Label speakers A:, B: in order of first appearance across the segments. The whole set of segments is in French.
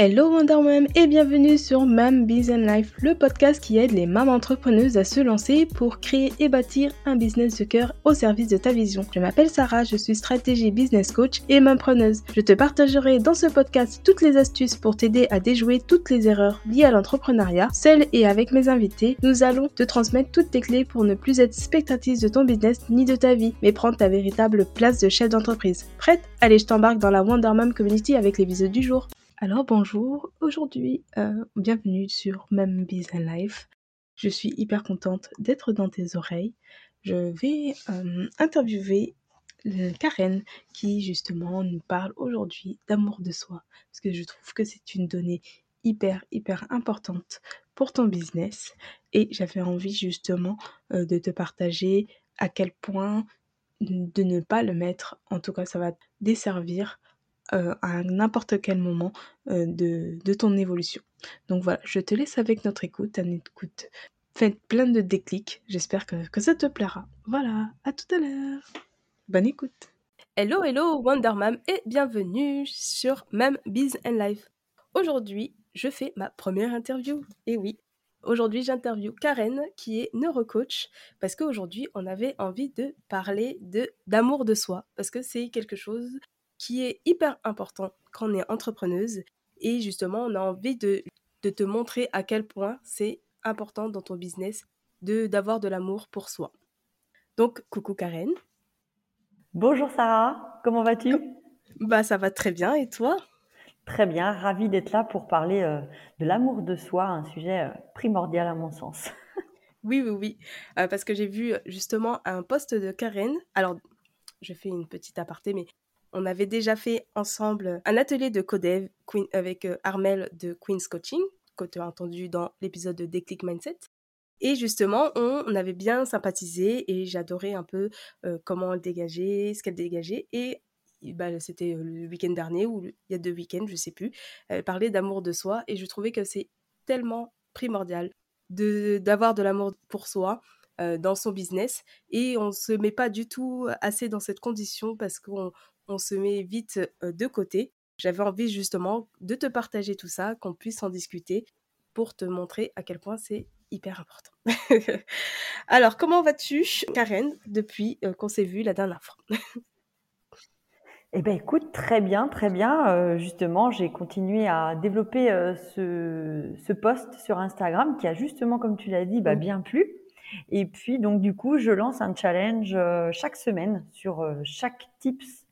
A: Hello Wonder Mom et bienvenue sur Mam Business Life, le podcast qui aide les mamans entrepreneuses à se lancer pour créer et bâtir un business de cœur au service de ta vision. Je m'appelle Sarah, je suis stratégie business coach et mampreneuse. Je te partagerai dans ce podcast toutes les astuces pour t'aider à déjouer toutes les erreurs liées à l'entrepreneuriat. Seule et avec mes invités, nous allons te transmettre toutes tes clés pour ne plus être spectatrice de ton business ni de ta vie, mais prendre ta véritable place de chef d'entreprise. Prête? Allez, je t'embarque dans la Wonder Mom Community avec l'épisode du jour. Alors bonjour, aujourd'hui, euh, bienvenue sur Même Business Life. Je suis hyper contente d'être dans tes oreilles. Je vais euh, interviewer Karen qui justement nous parle aujourd'hui d'amour de soi parce que je trouve que c'est une donnée hyper hyper importante pour ton business et j'avais envie justement euh, de te partager à quel point de ne pas le mettre, en tout cas ça va desservir euh, à n'importe quel moment euh, de, de, ton évolution. Donc voilà, je te laisse avec notre écoute, un écoute faites plein de déclics. J'espère que, que, ça te plaira. Voilà, à tout à l'heure. Bonne écoute. Hello, hello, Wonder Mom et bienvenue sur Mam Biz and Life. Aujourd'hui, je fais ma première interview. Et oui, Aujourd'hui, j'interview Karen qui est neurocoach parce qu'aujourd'hui, on avait envie de parler de d'amour de soi parce que c'est quelque chose qui est hyper important quand on est entrepreneuse. Et justement, on a envie de, de te montrer à quel point c'est important dans ton business de d'avoir de l'amour pour soi. Donc, coucou Karen.
B: Bonjour Sarah, comment vas-tu?
A: Bah ça va très bien et toi?
B: Très bien, ravie d'être là pour parler euh, de l'amour de soi, un sujet euh, primordial à mon sens.
A: oui, oui, oui, euh, parce que j'ai vu justement un post de Karen. Alors, je fais une petite aparté, mais on avait déjà fait ensemble un atelier de codev avec euh, Armel de Queen's Coaching, que tu as entendu dans l'épisode de Déclic Mindset. Et justement, on, avait bien sympathisé et j'adorais un peu euh, comment elle dégageait, ce qu'elle dégageait. Et bah, c'était euh, le week-end dernier ou il y a deux week-ends, je sais plus. Elle parlait d'amour de soi et je trouvais que c'est tellement primordial d'avoir de, l'amour pour soi dans son business et on se met pas du tout assez dans cette condition parce qu'on on se met vite de côté. J'avais envie justement de te partager tout ça, qu'on puisse en discuter pour te montrer à quel point c'est hyper important. Alors, comment vas-tu, Karen, depuis qu'on s'est vu la dernière fois?
B: Eh bien, écoute, très bien, très bien. justement, j'ai continué à développer ce, ce post sur Instagram qui a justement, comme tu l'as dit, bah, mmh. bien plu. Et puis, donc, du coup, je lance un challenge chaque semaine sur chaque tips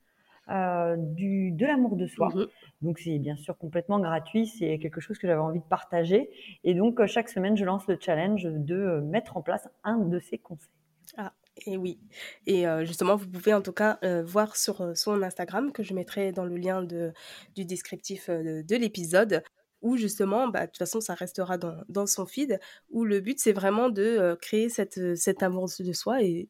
B: euh, du, de l'amour de soi. Mhm. Donc c'est bien sûr complètement gratuit, c'est quelque chose que j'avais envie de partager. Et donc euh, chaque semaine, je lance le challenge de euh, mettre en place un de ces conseils.
A: Ah, et oui. Et justement, vous pouvez en tout cas voir sur son Instagram, que je mettrai dans le lien de, du descriptif de, l'épisode, où justement, bah, de toute façon, ça restera dans, dans son feed, où le but, c'est vraiment de créer cette, cet amour de soi et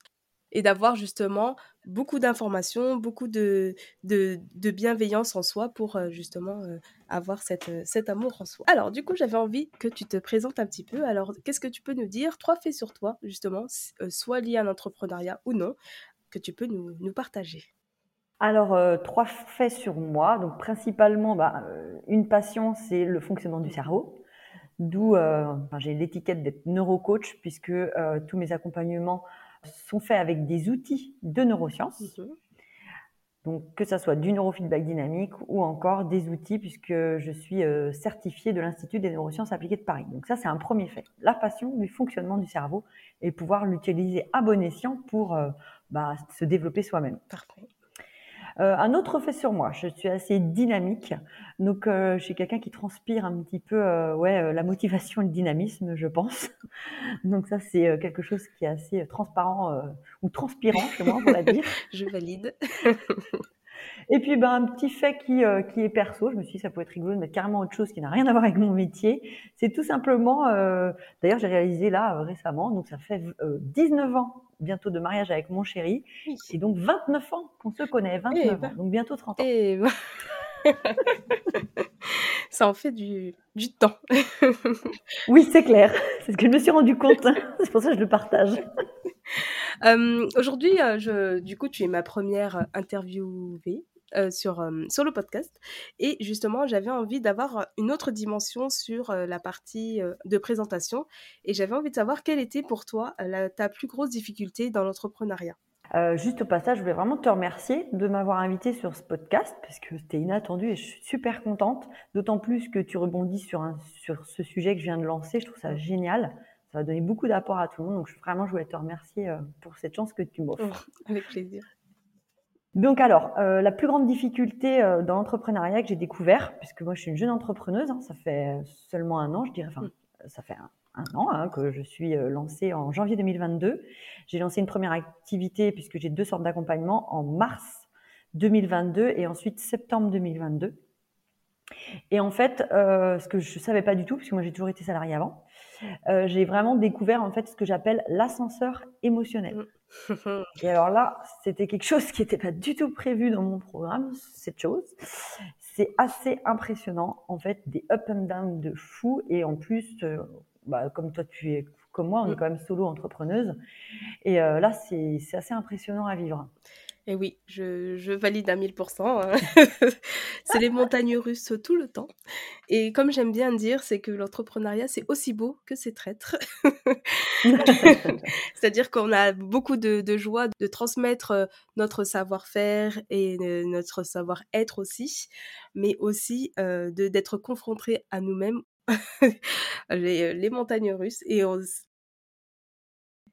A: et d'avoir justement beaucoup d'informations, beaucoup de, de, bienveillance en soi pour euh, justement euh, avoir cette, euh, cet amour en soi. Alors, du coup, j'avais envie que tu te présentes un petit peu. Alors, qu'est-ce que tu peux nous dire Trois faits sur toi, justement, soit liés à l'entrepreneuriat ou non, que tu peux nous, nous partager?
B: Alors, trois faits sur moi. Donc, principalement, bah, une passion, c'est le fonctionnement du cerveau. D'où j'ai l'étiquette d'être neurocoach, puisque tous mes accompagnements sont faits avec des outils de neurosciences. Donc, que ce soit du neurofeedback dynamique ou encore des outils, puisque je suis euh, certifiée de l'Institut des neurosciences appliquées de Paris. Donc, ça, c'est un premier fait. La passion du fonctionnement du cerveau et pouvoir l'utiliser à bon escient pour euh, bah, se développer soi-même.
A: Parfait.
B: Euh, un autre fait sur moi, je suis assez dynamique, donc euh, je suis quelqu'un qui transpire un petit peu, euh, ouais, la motivation et le dynamisme, je pense. donc ça, c'est quelque chose qui est assez transparent ou transpirant, moi, pour la dire.
A: je valide.
B: Et puis, ben, un petit fait qui, euh, qui est perso, je me suis dit, ça peut être rigolo de mettre carrément autre chose qui n'a rien à voir avec mon métier. C'est tout simplement, euh, d'ailleurs, j'ai réalisé là euh, récemment, donc ça fait 19 ans bientôt de mariage avec mon chéri, et donc 29 ans qu'on se connaît, 29 eh ans, ben. donc bientôt 30 ans.
A: Et ben. ça en fait du, du temps.
B: oui, c'est clair. C'est ce que je me suis rendu compte. C'est pour ça que je le partage.
A: Aujourd'hui, du coup, tu es ma première interviewée sur, sur le podcast. Et justement, j'avais envie d'avoir une autre dimension sur la partie de présentation. Et j'avais envie de savoir quelle était pour toi ta plus grosse difficulté dans l'entrepreneuriat.
B: Euh, juste au passage, je voulais vraiment te remercier de m'avoir invité sur ce podcast parce que c'était inattendu et je suis super contente. D'autant plus que tu rebondis sur, un, sur ce sujet que je viens de lancer. Je trouve ça génial. Ça va donner beaucoup d'apport à tout le monde. Donc, vraiment, je voulais te remercier euh, pour cette chance que tu m'offres.
A: avec plaisir.
B: Donc alors, euh, la plus grande difficulté dans l'entrepreneuriat que j'ai découvert, puisque moi je suis une jeune entrepreneuse, hein, ça fait seulement un an, je dirais, enfin, mm. ça fait un, un an hein, que je suis euh, lancée en janvier 2022. J'ai lancé une première activité puisque j'ai deux sortes d'accompagnement en mars 2022 et ensuite septembre 2022. Et en fait, euh, ce que je savais pas du tout, puisque moi j'ai toujours été salariée avant, euh, j'ai vraiment découvert en fait ce que j'appelle l'ascenseur émotionnel. Mm. et alors là, c'était quelque chose qui n'était pas du tout prévu dans mon programme, cette chose. C'est assez impressionnant, en fait, des up and down de fou, et en plus, bah, comme toi, tu es comme moi, on est mm. quand même solo entrepreneuse. Et euh, là, c'est assez impressionnant à vivre.
A: Et oui, je, je valide à 1000%. Hein. c'est les montagnes russes tout le temps. Et comme j'aime bien dire, c'est que l'entrepreneuriat, c'est aussi beau que c'est traître. C'est-à-dire qu'on a beaucoup de, de, joie de transmettre euh, notre savoir-faire et euh, notre savoir-être aussi, mais aussi euh, d'être confronté à nous-mêmes les, les, montagnes russes. Et,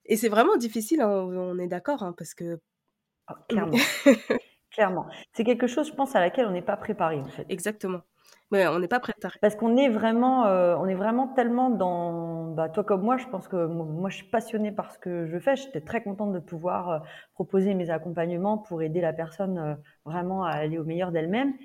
A: et c'est vraiment difficile, hein, on est d'accord, hein, parce que...
B: Ah, clairement. clairement. C'est quelque chose, je pense, à laquelle on n'est pas préparé, en fait.
A: Exactement. Mais on n'est pas prêt.
B: Parce qu'on est vraiment, euh, on est vraiment tellement dans, bah, toi comme moi, je pense que moi, je suis passionnée par ce que je fais. J'étais très contente de pouvoir euh, proposer mes accompagnements pour aider la personne euh, vraiment à aller au meilleur d'elle-même.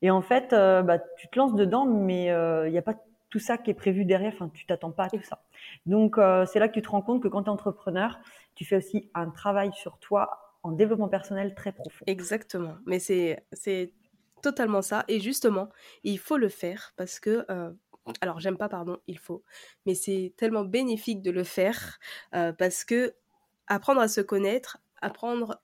B: Et en fait, bah, tu te lances dedans, mais il n'y a pas tout ça qui est prévu derrière. Enfin, tu t'attends pas à tout ça. Donc, c'est là que tu te rends compte que quand tu es entrepreneur, tu fais aussi un travail sur toi en développement personnel très profond.
A: Exactement. Mais c'est c'est totalement ça. Et justement, il faut le faire parce que euh, alors j'aime pas pardon, il faut, mais c'est tellement bénéfique de le faire euh, parce que apprendre à se connaître, apprendre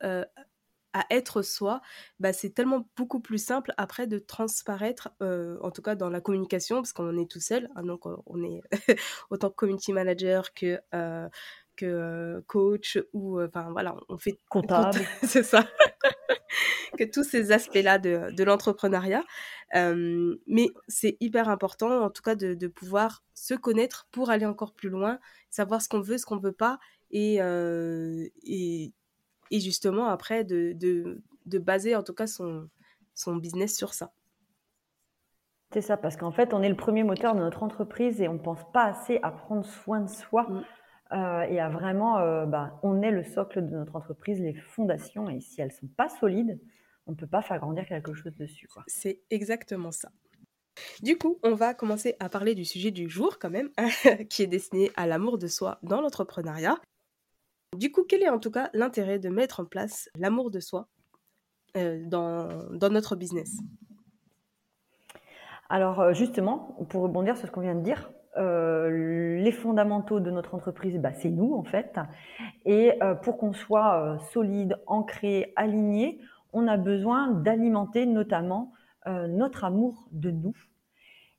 A: à être soi, bah, c'est tellement beaucoup plus simple après de transparaître, euh, en tout cas dans la communication, parce qu'on est tout seul, hein, donc on est autant community manager que, euh, que coach, ou enfin voilà, on fait
B: comptable,
A: c'est ça, que tous ces aspects-là de, de l'entrepreneuriat. mais c'est hyper important, en tout cas, de, de, pouvoir se connaître pour aller encore plus loin, savoir ce qu'on veut, ce qu'on veut pas, et, et et justement après de, de, de, baser en tout cas son, son business sur ça.
B: C'est ça, parce qu'en fait, on est le premier moteur de notre entreprise et on ne pense pas assez à prendre soin de soi mm. Euh, et à vraiment, euh, bah, on est le socle de notre entreprise, les fondations, et si elles ne sont pas solides, on ne peut pas faire grandir quelque chose dessus.
A: C'est exactement ça. Du coup, on va commencer à parler du sujet du jour quand même, qui est destiné à l'amour de soi dans l'entrepreneuriat. Du coup, quel est en tout cas l'intérêt de mettre en place l'amour de soi euh, dans, dans, notre business?
B: Alors justement, pour rebondir sur ce qu'on vient de dire, euh, les fondamentaux de notre entreprise, bah, c'est nous en fait. Et pour qu'on soit solide, ancré, aligné, on a besoin d'alimenter notamment notre amour de nous.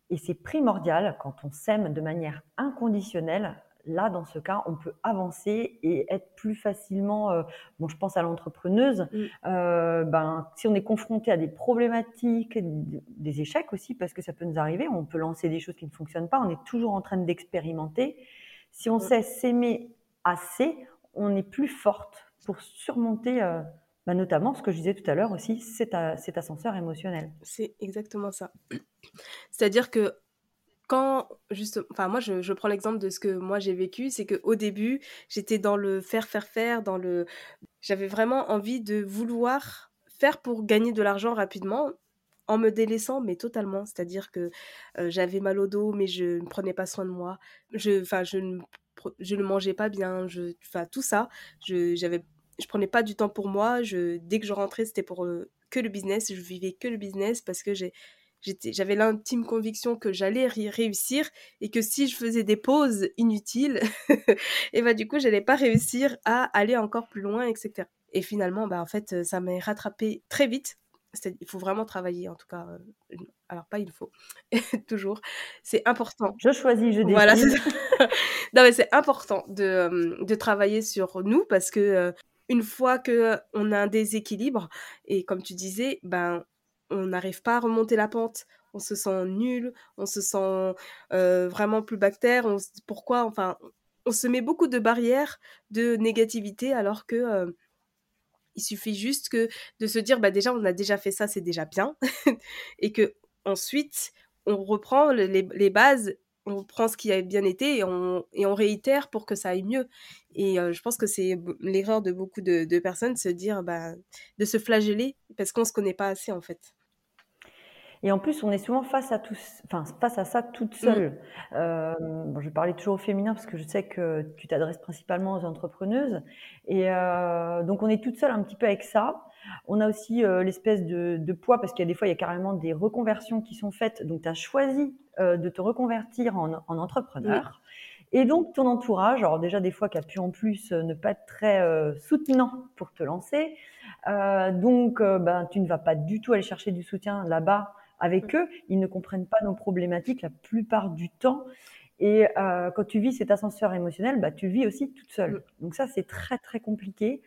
B: Et c'est primordial quand on s'aime de manière inconditionnelle là, dans ce cas, on peut avancer et être plus facilement, euh, bon, je pense à l'entrepreneuse, mm. euh, ben, si on est confronté à des problématiques, des échecs aussi, parce que ça peut nous arriver, on peut lancer des choses qui ne fonctionnent pas, on est toujours en train d'expérimenter. Si on mm. sait s'aimer assez, on est plus forte pour surmonter euh, ben, notamment ce que je disais tout à l'heure aussi, cet, cet ascenseur émotionnel.
A: C'est exactement ça. C'est-à-dire que quand juste enfin moi je, prends l'exemple de ce que moi j'ai vécu c'est que au début j'étais dans le faire faire faire dans le j'avais vraiment envie de vouloir faire pour gagner de l'argent rapidement en me délaissant mais totalement. C'est-à-dire que euh, j'avais mal au dos mais je ne prenais pas soin de moi. Je enfin je ne je ne mangeais pas bien je enfin tout ça. Je j'avais je prenais pas du temps pour moi. Je dès que je rentrais c'était pour euh, que le business. Je vivais que le business parce que j'ai j'avais l'intime conviction que j'allais réussir et que si je faisais des pauses inutiles, et bah du coup, j'allais pas réussir à aller encore plus loin, etc. Et finalement, bah en fait, ça m'est rattrapé très vite. il faut vraiment travailler, en tout cas. alors, pas il faut, toujours. C'est important.
B: Je choisis, je décide.
A: Voilà, non, mais c'est important de, de, travailler sur nous parce que une fois que on a un déséquilibre, et comme tu disais, ben, on n'arrive pas à remonter la pente, on se sent nul, on se sent vraiment plus bactère, on pourquoi, enfin, on se met beaucoup de barrières de négativité alors que il suffit juste que de se dire, bah déjà, on a déjà fait ça, c'est déjà bien. et que ensuite, on reprend les, bases, on prend ce qui a bien été et on, réitère pour que ça aille mieux. Et euh, je pense que c'est l'erreur de beaucoup de, de personnes, de se dire, bah, de se flageller parce qu'on ne se connaît pas assez, en fait.
B: Et en plus, on est souvent face à, tous, enfin, face à ça toute mm. seule. Euh, je parlais toujours au féminin parce que je sais que tu t'adresses principalement aux entrepreneuses. Et euh, donc, on est toute seule un petit peu avec ça. On a aussi euh, l'espèce de, de, poids parce qu'il y a des fois, il y a carrément des reconversions qui sont faites. Donc, tu as choisi de te reconvertir en, en entrepreneur. Et donc, ton entourage, alors déjà des fois qui a pu en plus ne pas être très soutenant pour te lancer. donc, ben, tu ne vas pas du tout aller chercher du soutien là-bas avec eux. Ils ne comprennent pas nos problématiques la plupart du temps. Et euh, quand tu vis cet ascenseur émotionnel, bah, tu vis aussi toute seule. Donc ça, c'est très très compliqué.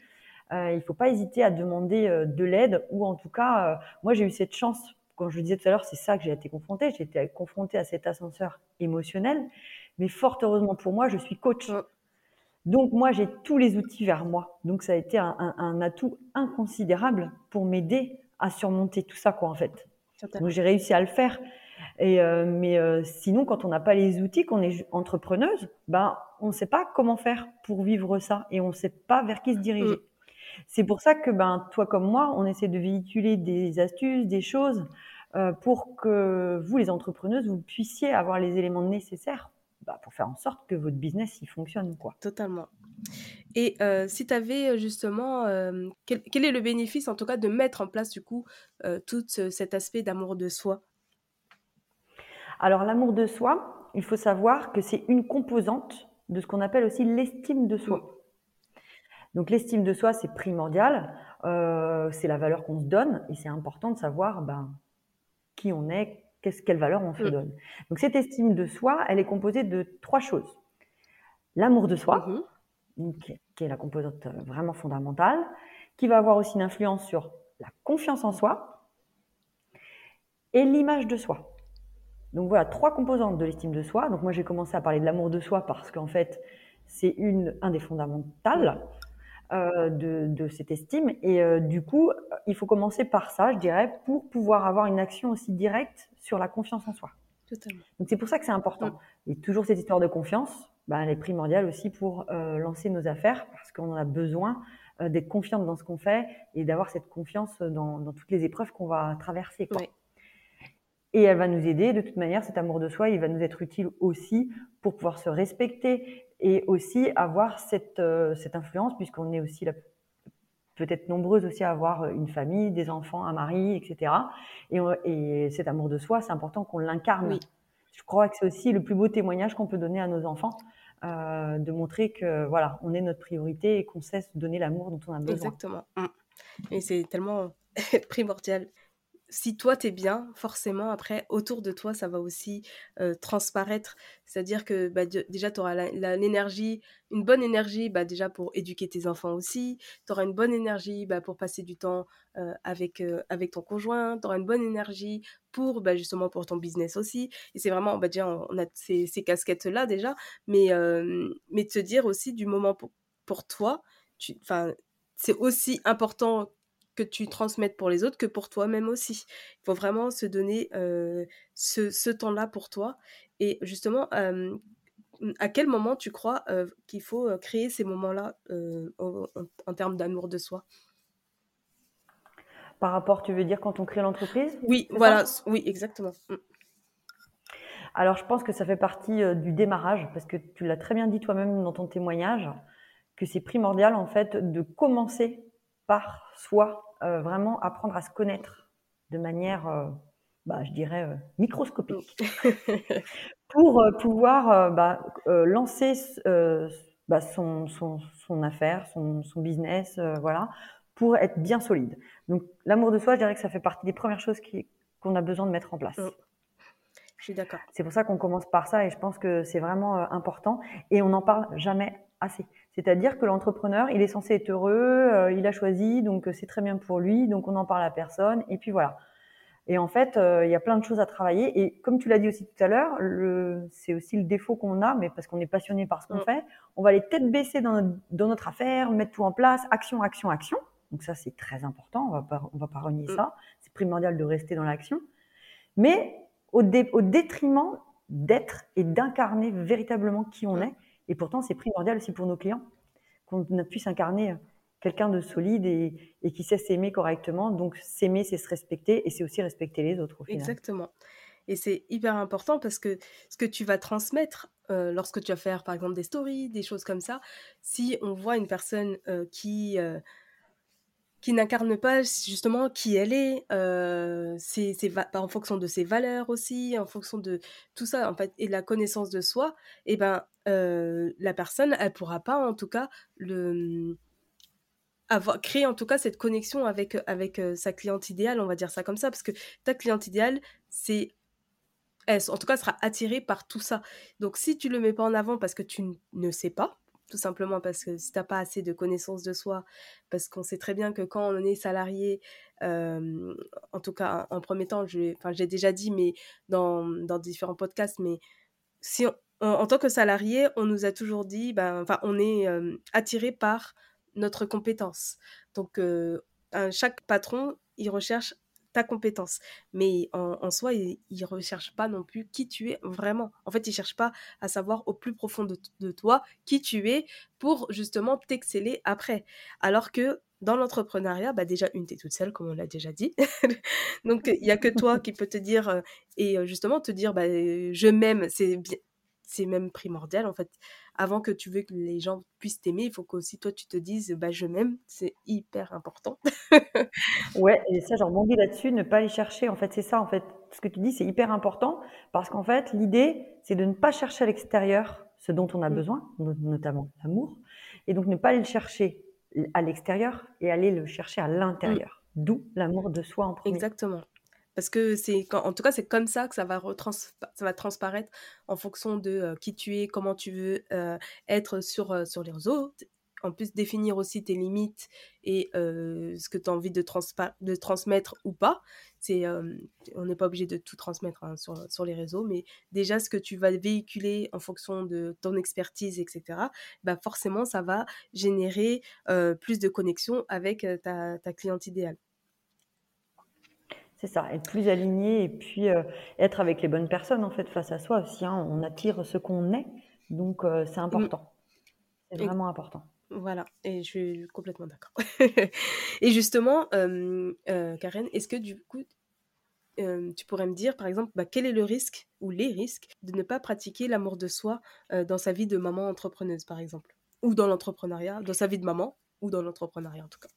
B: Euh, il ne faut pas hésiter à demander euh, de l'aide ou en tout cas, moi j'ai eu cette chance. Comme je le disais tout à l'heure, c'est ça que j'ai été confrontée. J'ai été confrontée à cet ascenseur émotionnel. Mais fort heureusement pour moi, je suis coach. Donc moi, j'ai tous les outils vers moi. Donc ça a été un, un atout inconsidérable pour m'aider à surmonter tout ça, quoi, en fait. Donc j'ai réussi à le faire. Et euh, mais euh, sinon, quand on n'a pas les outils, qu'on est entrepreneuse, ben on ne sait pas comment faire pour vivre ça et on ne sait pas vers qui se diriger. Mm. C'est pour ça que ben toi comme moi, on essaie de véhiculer des astuces, des choses euh, pour que vous les entrepreneuses, vous puissiez avoir les éléments nécessaires bah, pour faire en sorte que votre business il fonctionne quoi.
A: Totalement. Et si tu avais justement, quel, quel, est le bénéfice en tout cas de mettre en place du coup tout cet aspect d'amour de soi?
B: Alors l'amour de soi, il faut savoir que c'est une composante de ce qu'on appelle aussi l'estime de soi. Donc l'estime de soi, c'est primordial, euh, c'est la valeur qu'on se donne et c'est important de savoir ben, qui on est, qu'est-ce, quelle valeur on se mmh. donne. Donc cette estime de soi, elle est composée de trois choses. L'amour de soi, mmh qui est la composante euh, vraiment fondamentale, qui va avoir aussi une influence sur la confiance en soi et l'image de soi. Donc voilà, trois composantes de l'estime de soi. Donc moi j'ai commencé à parler de l'amour de soi parce qu'en fait c'est une un des fondamentales euh, de, de, cette estime. Et euh, du coup, il faut commencer par ça, je dirais, pour pouvoir avoir une action aussi directe sur la confiance en soi. Totalement. Donc c'est pour ça que c'est important. Mm. Et toujours cette histoire de confiance, bah, elle est primordiale aussi pour euh, lancer nos affaires parce qu'on a besoin euh, d'être confiante dans ce qu'on fait et d'avoir cette confiance dans, dans, toutes les épreuves qu'on va traverser. Quoi. Et elle va nous aider. De toute manière, cet amour de soi, il va nous être utile aussi pour pouvoir se respecter et aussi avoir cette, euh, cette influence puisqu'on est aussi peut-être nombreuses aussi à avoir une famille, des enfants, un mari, etc. Et, et cet amour de soi, c'est important qu'on l'incarne. Oui. Je crois que c'est aussi le plus beau témoignage qu'on peut donner à nos enfants, euh, de montrer que voilà, on est notre priorité et qu'on cesse de donner l'amour dont on a besoin.
A: Exactement. Mmh. Et c'est tellement primordial si toi t'es bien, forcément après autour de toi ça va aussi transparaître. C'est-à-dire que bah, déjà tu auras l'énergie, une bonne énergie bah, déjà pour éduquer tes enfants aussi. Tu auras une bonne énergie bah, pour passer du temps avec ton conjoint. Tu auras une bonne énergie pour justement pour ton business aussi. Et c'est vraiment bah, déjà on a ces, ces casquettes là déjà, mais mais se dire aussi du moment pour, toi, c'est aussi important que tu transmettes pour les autres que pour toi-même aussi. Il faut vraiment se donner euh, ce, ce temps-là pour toi. Et justement, euh, à quel moment tu crois euh, qu'il faut créer ces moments-là en, en, termes d'amour de soi?
B: Par rapport, tu veux dire quand on crée l'entreprise
A: Oui, voilà, oui, exactement. Mm.
B: Alors, je pense que ça fait partie du démarrage, parce que tu l'as très bien dit toi-même dans ton témoignage, que c'est primordial en fait de commencer par soi euh, vraiment apprendre à se connaître de manière, euh, bah, je dirais, euh, microscopique, pour pouvoir bah, lancer bah, son, son, son, affaire, son, son business, voilà, pour être bien solide. Donc l'amour de soi, je dirais que ça fait partie des premières choses qu'on a besoin de mettre en place. Mm.
A: Je suis d'accord.
B: C'est pour ça qu'on commence par ça et je pense que c'est vraiment euh, important et on n'en parle jamais assez. C'est-à-dire que l'entrepreneur, il est censé être heureux, euh, il a choisi, donc euh, c'est très bien pour lui, donc on en parle à personne et puis voilà. Et en fait, il y a plein de choses à travailler. Et comme tu l'as dit aussi tout à l'heure, c'est aussi le défaut qu'on a, mais parce qu'on est passionné par ce qu'on mm. fait, on va les têtes baisser dans notre, dans notre, affaire, mettre tout en place, action, action, action. Donc ça, c'est très important. On va pas, on va pas renier mm. ça. C'est primordial de rester dans l'action. Mais au, au détriment d'être et d'incarner véritablement qui on est. Et pourtant, c'est primordial aussi pour nos clients qu'on puisse incarner quelqu'un de solide et, qui sait s'aimer correctement. Donc, s'aimer, c'est se respecter et c'est aussi respecter les autres au final.
A: Exactement. Et c'est hyper important parce que ce que tu vas transmettre euh, lorsque tu vas faire, par exemple, des stories, des choses comme ça, si on voit une personne euh, qui, euh, qui n'incarne pas justement qui elle est, euh, c'est, en fonction de ses valeurs aussi, en fonction de tout ça, en fait, et de la connaissance de soi, eh ben euh, la personne, elle pourra pas en tout cas le avoir créer en tout cas cette connexion avec avec euh, sa cliente idéale, on va dire ça comme ça, parce que ta cliente idéale, c'est en tout cas, sera attirée par tout ça. Donc, si tu le mets pas en avant parce que tu ne sais pas, tout simplement parce que si tu n'as pas assez de connaissances de soi, parce qu'on sait très bien que quand on est salarié, en tout cas en, premier temps, je, j'ai déjà dit, mais dans, dans, différents podcasts, mais si en, tant que salarié, on nous a toujours dit, ben, enfin, on est attiré par notre compétence. Donc, chaque patron, il recherche ta compétence. Mais en, soi, il ne recherche pas non plus qui tu es vraiment. En fait, il ne cherche pas à savoir au plus profond de, toi qui tu es pour justement t'exceller après. Alors que dans l'entrepreneuriat, bah déjà, une, tu es toute seule, comme on l'a déjà dit. Donc, il n'y a que toi qui peux te dire, euh, et euh, justement te dire, bah, je m'aime, c'est bien, c'est même primordial en fait. Avant que tu veux que les gens puissent t'aimer, il faut qu'aussi toi tu te dises bah je m'aime, c'est hyper important.
B: ouais, et ça j'en rebondis là-dessus, ne pas aller chercher en fait, c'est ça en fait. Ce que tu dis c'est hyper important parce qu'en fait l'idée c'est de ne pas chercher à l'extérieur ce dont on a mmh. besoin, notamment l'amour, et donc ne pas aller le chercher à l'extérieur et aller le chercher à l'intérieur. Mmh. D'où l'amour de soi en premier.
A: Exactement. Parce que c'est, en tout cas, c'est comme ça que ça va, ça va transparaître en fonction de qui tu es, comment tu veux être sur, sur les réseaux. En plus, définir aussi tes limites et ce que tu as envie de, de transmettre ou pas. C'est, on n'est pas obligé de tout transmettre hein, sur, sur les réseaux, mais déjà ce que tu vas véhiculer en fonction de ton expertise, etc., bah forcément, ça va générer plus de connexion avec ta, ta cliente idéale.
B: C'est ça, être plus aligné et puis euh, être avec les bonnes personnes en fait face à soi aussi. Hein. On attire ce qu'on est, donc euh, c'est important. C'est vraiment important.
A: Voilà, et je suis complètement d'accord. et justement, euh, Karen, est-ce que du coup, tu pourrais me dire, par exemple, bah, quel est le risque ou les risques de ne pas pratiquer l'amour de soi dans sa vie de maman entrepreneuse, par exemple, ou dans l'entrepreneuriat, dans sa vie de maman, ou dans l'entrepreneuriat en tout cas?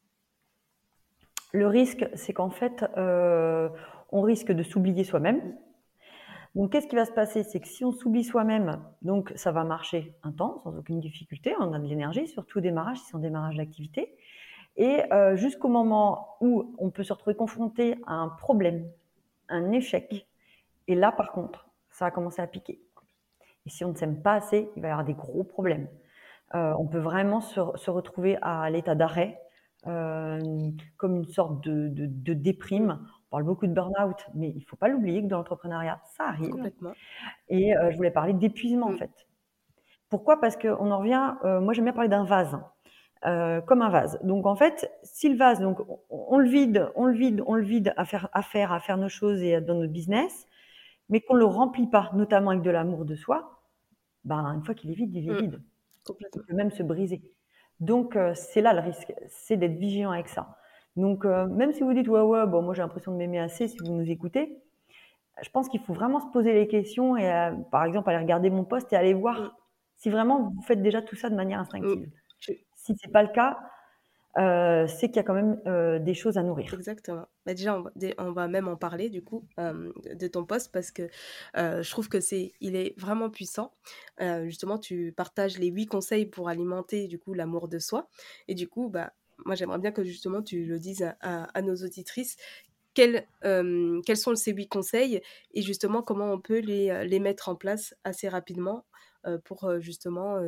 B: Le risque, c'est qu'en fait, euh, on risque de s'oublier soi-même. Donc, qu'est-ce qui va se passer? C'est que si on s'oublie soi-même, donc ça va marcher un temps, sans aucune difficulté. On a de l'énergie, surtout au démarrage, si c'est un démarrage d'activité. Et euh, jusqu'au moment où on peut se retrouver confronté à un problème, un échec. Et là, par contre, ça va commencer à piquer. Et si on ne s'aime pas assez, il va y avoir des gros problèmes. Euh, on peut vraiment se, retrouver à l'état d'arrêt, comme une sorte de, de, déprime. On parle beaucoup de burn-out, mais il ne faut pas l'oublier que dans l'entrepreneuriat, ça arrive. Et euh, je voulais parler d'épuisement, en mm. fait. Pourquoi? Parce qu'on en revient, euh, moi j'aime bien parler d'un vase, comme un vase. Donc en fait, si le vase, donc on, le vide, on le vide, on le vide à faire, à faire, à faire nos choses et dans notre business, mais qu'on ne le remplit pas, notamment avec de l'amour de soi, ben, une fois qu'il est vide, il est mm. vide. Il peut même se briser. Donc, euh, c'est là le risque, c'est d'être vigilant avec ça. Donc, euh, même si vous dites, ouais, ouais, bon, moi j'ai l'impression de m'aimer assez si vous nous écoutez, je pense qu'il faut vraiment se poser les questions et, euh, par exemple, aller regarder mon poste et aller voir mm. si vraiment vous faites déjà tout ça de manière instinctive. Mm. Si c'est pas le cas, euh, c'est qu'il y a quand même euh, des choses à nourrir.
A: Exactement. Bah, déjà, on va, même en parler du coup euh, de ton poste parce que je trouve que c'est, il est vraiment puissant. justement, tu partages les huit conseils pour alimenter du coup l'amour de soi et du coup, bah moi j'aimerais bien que justement tu le dises à, nos auditrices, quels, quels, sont ces huit conseils et justement comment on peut les, les mettre en place assez rapidement pour justement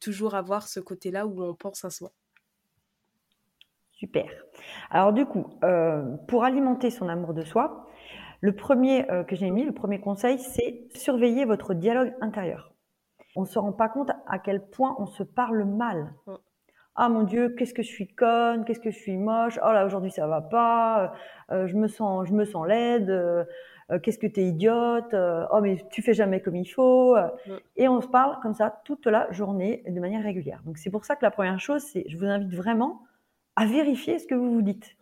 A: toujours avoir ce côté-là où on pense à soi?
B: Super. Alors du coup, pour alimenter son amour de soi, le premier que j'ai mis, le premier conseil, c'est surveiller votre dialogue intérieur. On ne se rend pas compte à quel point on se parle mal. Mmh ah mon Dieu, qu'est-ce que je suis conne, qu'est-ce que je suis moche, oh là aujourd'hui ça va pas, euh, je me sens, je me sens laide, euh, euh, qu'est-ce que tu es idiote, oh mais tu fais jamais comme il faut, et on se parle comme ça toute la journée de manière régulière. Donc c'est pour ça que la première chose, c'est, je vous invite vraiment à vérifier ce que vous vous dites.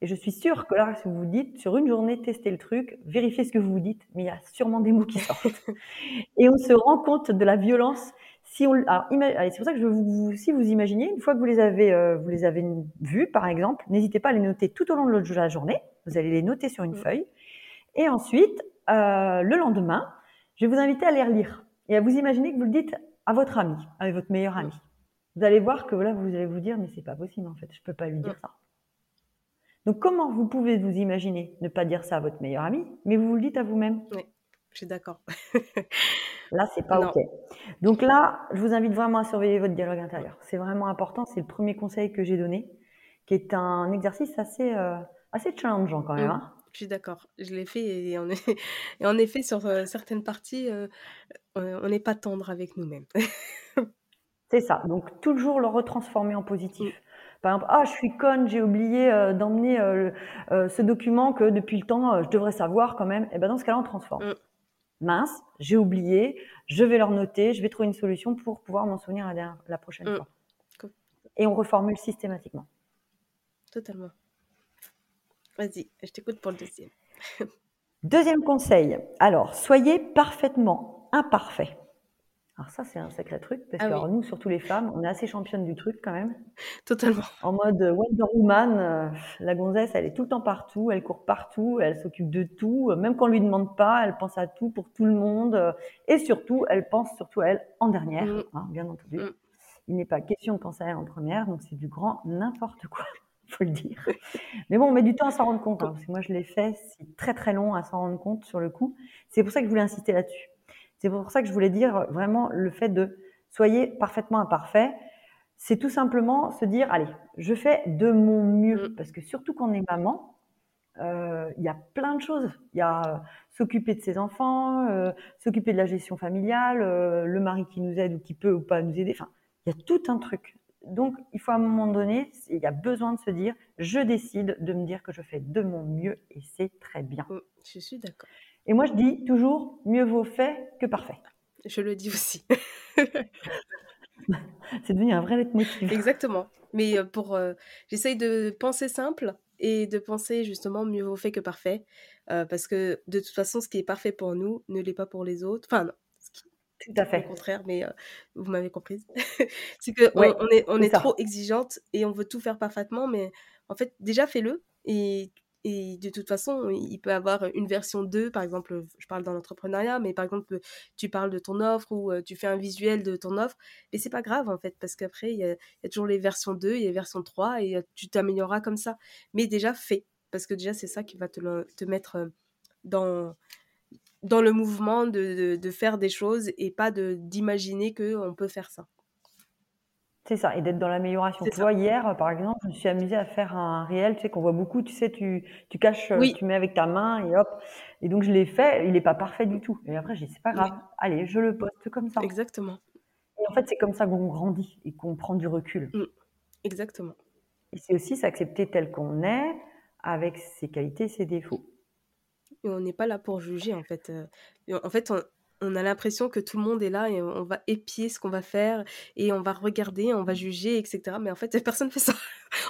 B: Et je suis sûre que là, si vous vous dites, sur une journée, testez le truc, vérifiez ce que vous vous dites, mais il y a sûrement des mots qui sortent. et on se rend compte de la violence si on, c'est pour ça que je vous, si vous imaginez, une fois que vous les avez, euh, vous les avez vus, par exemple, n'hésitez pas à les noter tout au long de la journée. Vous allez les noter sur une feuille. Et ensuite, euh, le lendemain, je vais vous inviter à les relire et à vous imaginer que vous le dites à votre ami, avec votre meilleur ami. Vous allez voir que là, vous allez vous dire, mais c'est pas possible en fait, je peux pas lui dire ça. Donc, comment vous pouvez vous imaginer ne pas dire ça à votre meilleur ami, mais vous vous le dites à vous-même?
A: Oui, je suis d'accord.
B: Là, c'est pas OK. Donc là, je vous invite vraiment à surveiller votre dialogue intérieur. C'est vraiment important. C'est le premier conseil que j'ai donné, qui est un exercice assez, euh, assez challengeant quand même. Mmh. Hein.
A: je suis d'accord. Je l'ai fait et en, et en effet, sur euh, certaines parties, euh, on n'est pas tendre avec nous-mêmes.
B: c'est ça. Donc, toujours le retransformer en positif. Mmh. Par exemple, ah, je suis conne, j'ai oublié d'emmener ce document que depuis le temps, je devrais savoir quand même. Et eh ben dans ce cas-là, on transforme. Mmh mince, j'ai oublié, je vais leur noter, je vais trouver une solution pour pouvoir m'en souvenir la, prochaine mm. fois. Et on reformule systématiquement.
A: Totalement. Vas-y, je t'écoute pour le deuxième.
B: deuxième conseil. Alors, soyez parfaitement imparfait. Alors ça, c'est un sacré truc, parce ah que nous, surtout les femmes, on est assez championne du truc quand même.
A: Totalement.
B: En mode Wonder Woman, euh, la gonzesse, elle est tout le temps partout, elle court partout, elle s'occupe de tout, même quand on lui demande pas, elle pense à tout pour tout le monde, euh, et surtout, elle pense surtout à elle en dernière, mm. hein, bien entendu. Mm. Il n'est pas question de penser à elle en première, donc c'est du grand n'importe quoi, faut le dire. Mais bon, on met du temps à s'en rendre compte, hein, parce que moi je l'ai fait, c'est très très long à s'en rendre compte sur le coup. C'est pour ça que je voulais insister là-dessus. C'est pour ça que je voulais dire vraiment le fait de soyez parfaitement imparfait. C'est tout simplement se dire, allez, je fais de mon mieux. Mm. Parce que surtout quand on est maman, euh, il y a plein de choses. Il y a euh, s'occuper de ses enfants, euh, s'occuper de la gestion familiale, le mari qui nous aide ou qui peut ou pas nous aider. Enfin, il y a tout un truc. Donc, il faut à un moment donné, il y a besoin de se dire, je décide de me dire que je fais de mon mieux et c'est très bien. Mm,
A: je suis d'accord.
B: Et moi, je dis toujours, mieux vaut fait que parfait.
A: Je le dis aussi.
B: c'est devenu un vrai leitmotiv.
A: Exactement. Mais euh, pour, euh, j'essaye de penser simple et de penser justement mieux vaut fait que parfait, euh, parce que de toute façon, ce qui est parfait pour nous ne l'est pas pour les autres. Enfin, non.
B: Tout à fait.
A: Au contraire, mais vous m'avez comprise. c'est que on, est, on est trop exigeante et on veut tout faire parfaitement, mais en fait, déjà fais-le et et de toute façon, il peut avoir une version 2, par exemple, je parle dans l'entrepreneuriat, mais par exemple, tu parles de ton offre ou tu fais un visuel de ton offre, mais c'est pas grave en fait, parce qu'après, il y, a toujours les versions 2, il y a les versions 3, et tu t'amélioreras comme ça. Mais déjà, fais, parce que déjà, c'est ça qui va te, te mettre dans, le mouvement de, de, faire des choses et pas d'imaginer qu'on peut faire ça.
B: C'est ça, et d'être dans l'amélioration. Tu vois, hier, par exemple, je me suis amusée à faire un réel, tu sais, qu'on voit beaucoup, tu sais, tu, tu caches, euh, tu mets avec ta main et hop. Et donc, je l'ai fait, il n'est pas parfait du tout. Et après, j'ai dit, c'est pas grave, allez, je le poste comme ça.
A: Exactement.
B: Et en fait, c'est comme ça qu'on grandit et qu'on prend du recul. Mmh.
A: Exactement.
B: Et c'est aussi s'accepter tel qu'on est, avec ses qualités, ses défauts.
A: Et on n'est pas là pour juger, en fait. Euh, en fait, on, on a l'impression que tout le monde est là et on va épier ce qu'on va faire et on va regarder, on va juger, etc. Mais en fait, personne ne fait ça.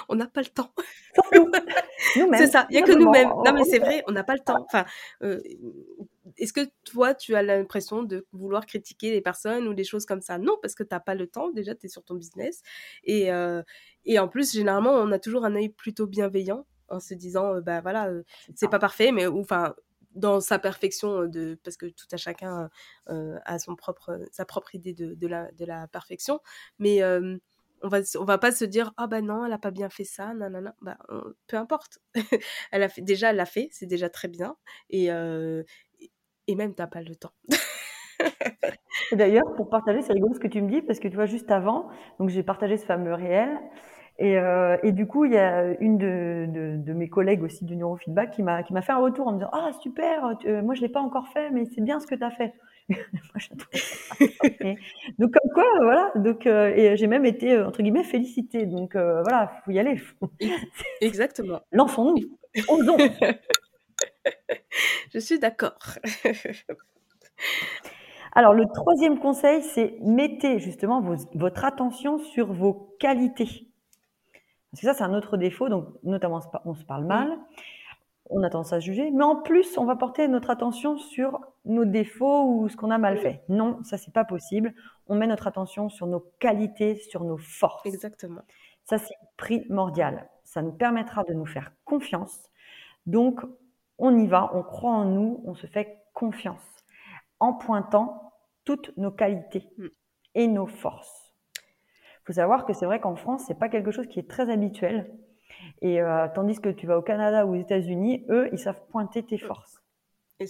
A: on n'a pas le temps. c'est ça, il n'y a que nous-mêmes. Non, mais c'est vrai, on n'a pas le temps. Enfin, euh, est-ce que toi, tu as l'impression de vouloir critiquer les personnes ou des choses comme ça? Non, parce que tu n'as pas le temps. Déjà, tu es sur ton business. Et, euh, et en plus, généralement, on a toujours un œil plutôt bienveillant en se disant, euh, bah voilà, c'est pas parfait, mais enfin, dans sa perfection de parce que tout à chacun a son propre sa propre idée de, de, la, de la perfection. Mais On va, on va pas se dire ah bah non elle a pas bien fait ça nanana bah peu importe. Elle a fait déjà elle l'a fait c'est déjà très bien et euh, et même t'as pas le temps.
B: D'ailleurs, pour partager, c'est rigolo ce que tu me dis, parce que tu vois, juste avant, j'ai partagé ce fameux réel, et, euh, et, du coup, il y a une de, de, de, mes collègues aussi du neurofeedback qui m'a qui m'a fait un retour en me disant ah super, euh, moi je l'ai pas encore fait, mais c'est bien ce que tu as fait. donc comme quoi, voilà. Donc euh, et j'ai même été entre guillemets félicitée. Donc voilà, faut y aller.
A: Exactement.
B: Lançons-nous. Osons.
A: je suis d'accord.
B: Alors le troisième conseil, c'est mettez justement votre attention sur vos qualités. Parce que ça, c'est un autre défaut. Donc, notamment, on se parle mal, on a tendance à se juger, mais en plus, on va porter notre attention sur nos défauts ou ce qu'on a mal fait. Non, ça, c'est pas possible. On met notre attention sur nos qualités, sur nos forces.
A: Exactement.
B: Ça, c'est primordial. Ça nous permettra de nous faire confiance. Donc, on y va, on croit en nous, on se fait confiance en pointant toutes nos qualités mm. et nos forces faut savoir que c'est vrai qu'en France, c'est pas quelque chose qui est très habituel. Et euh, tandis que tu vas au Canada ou aux États-Unis, eux, ils savent pointer tes forces. Et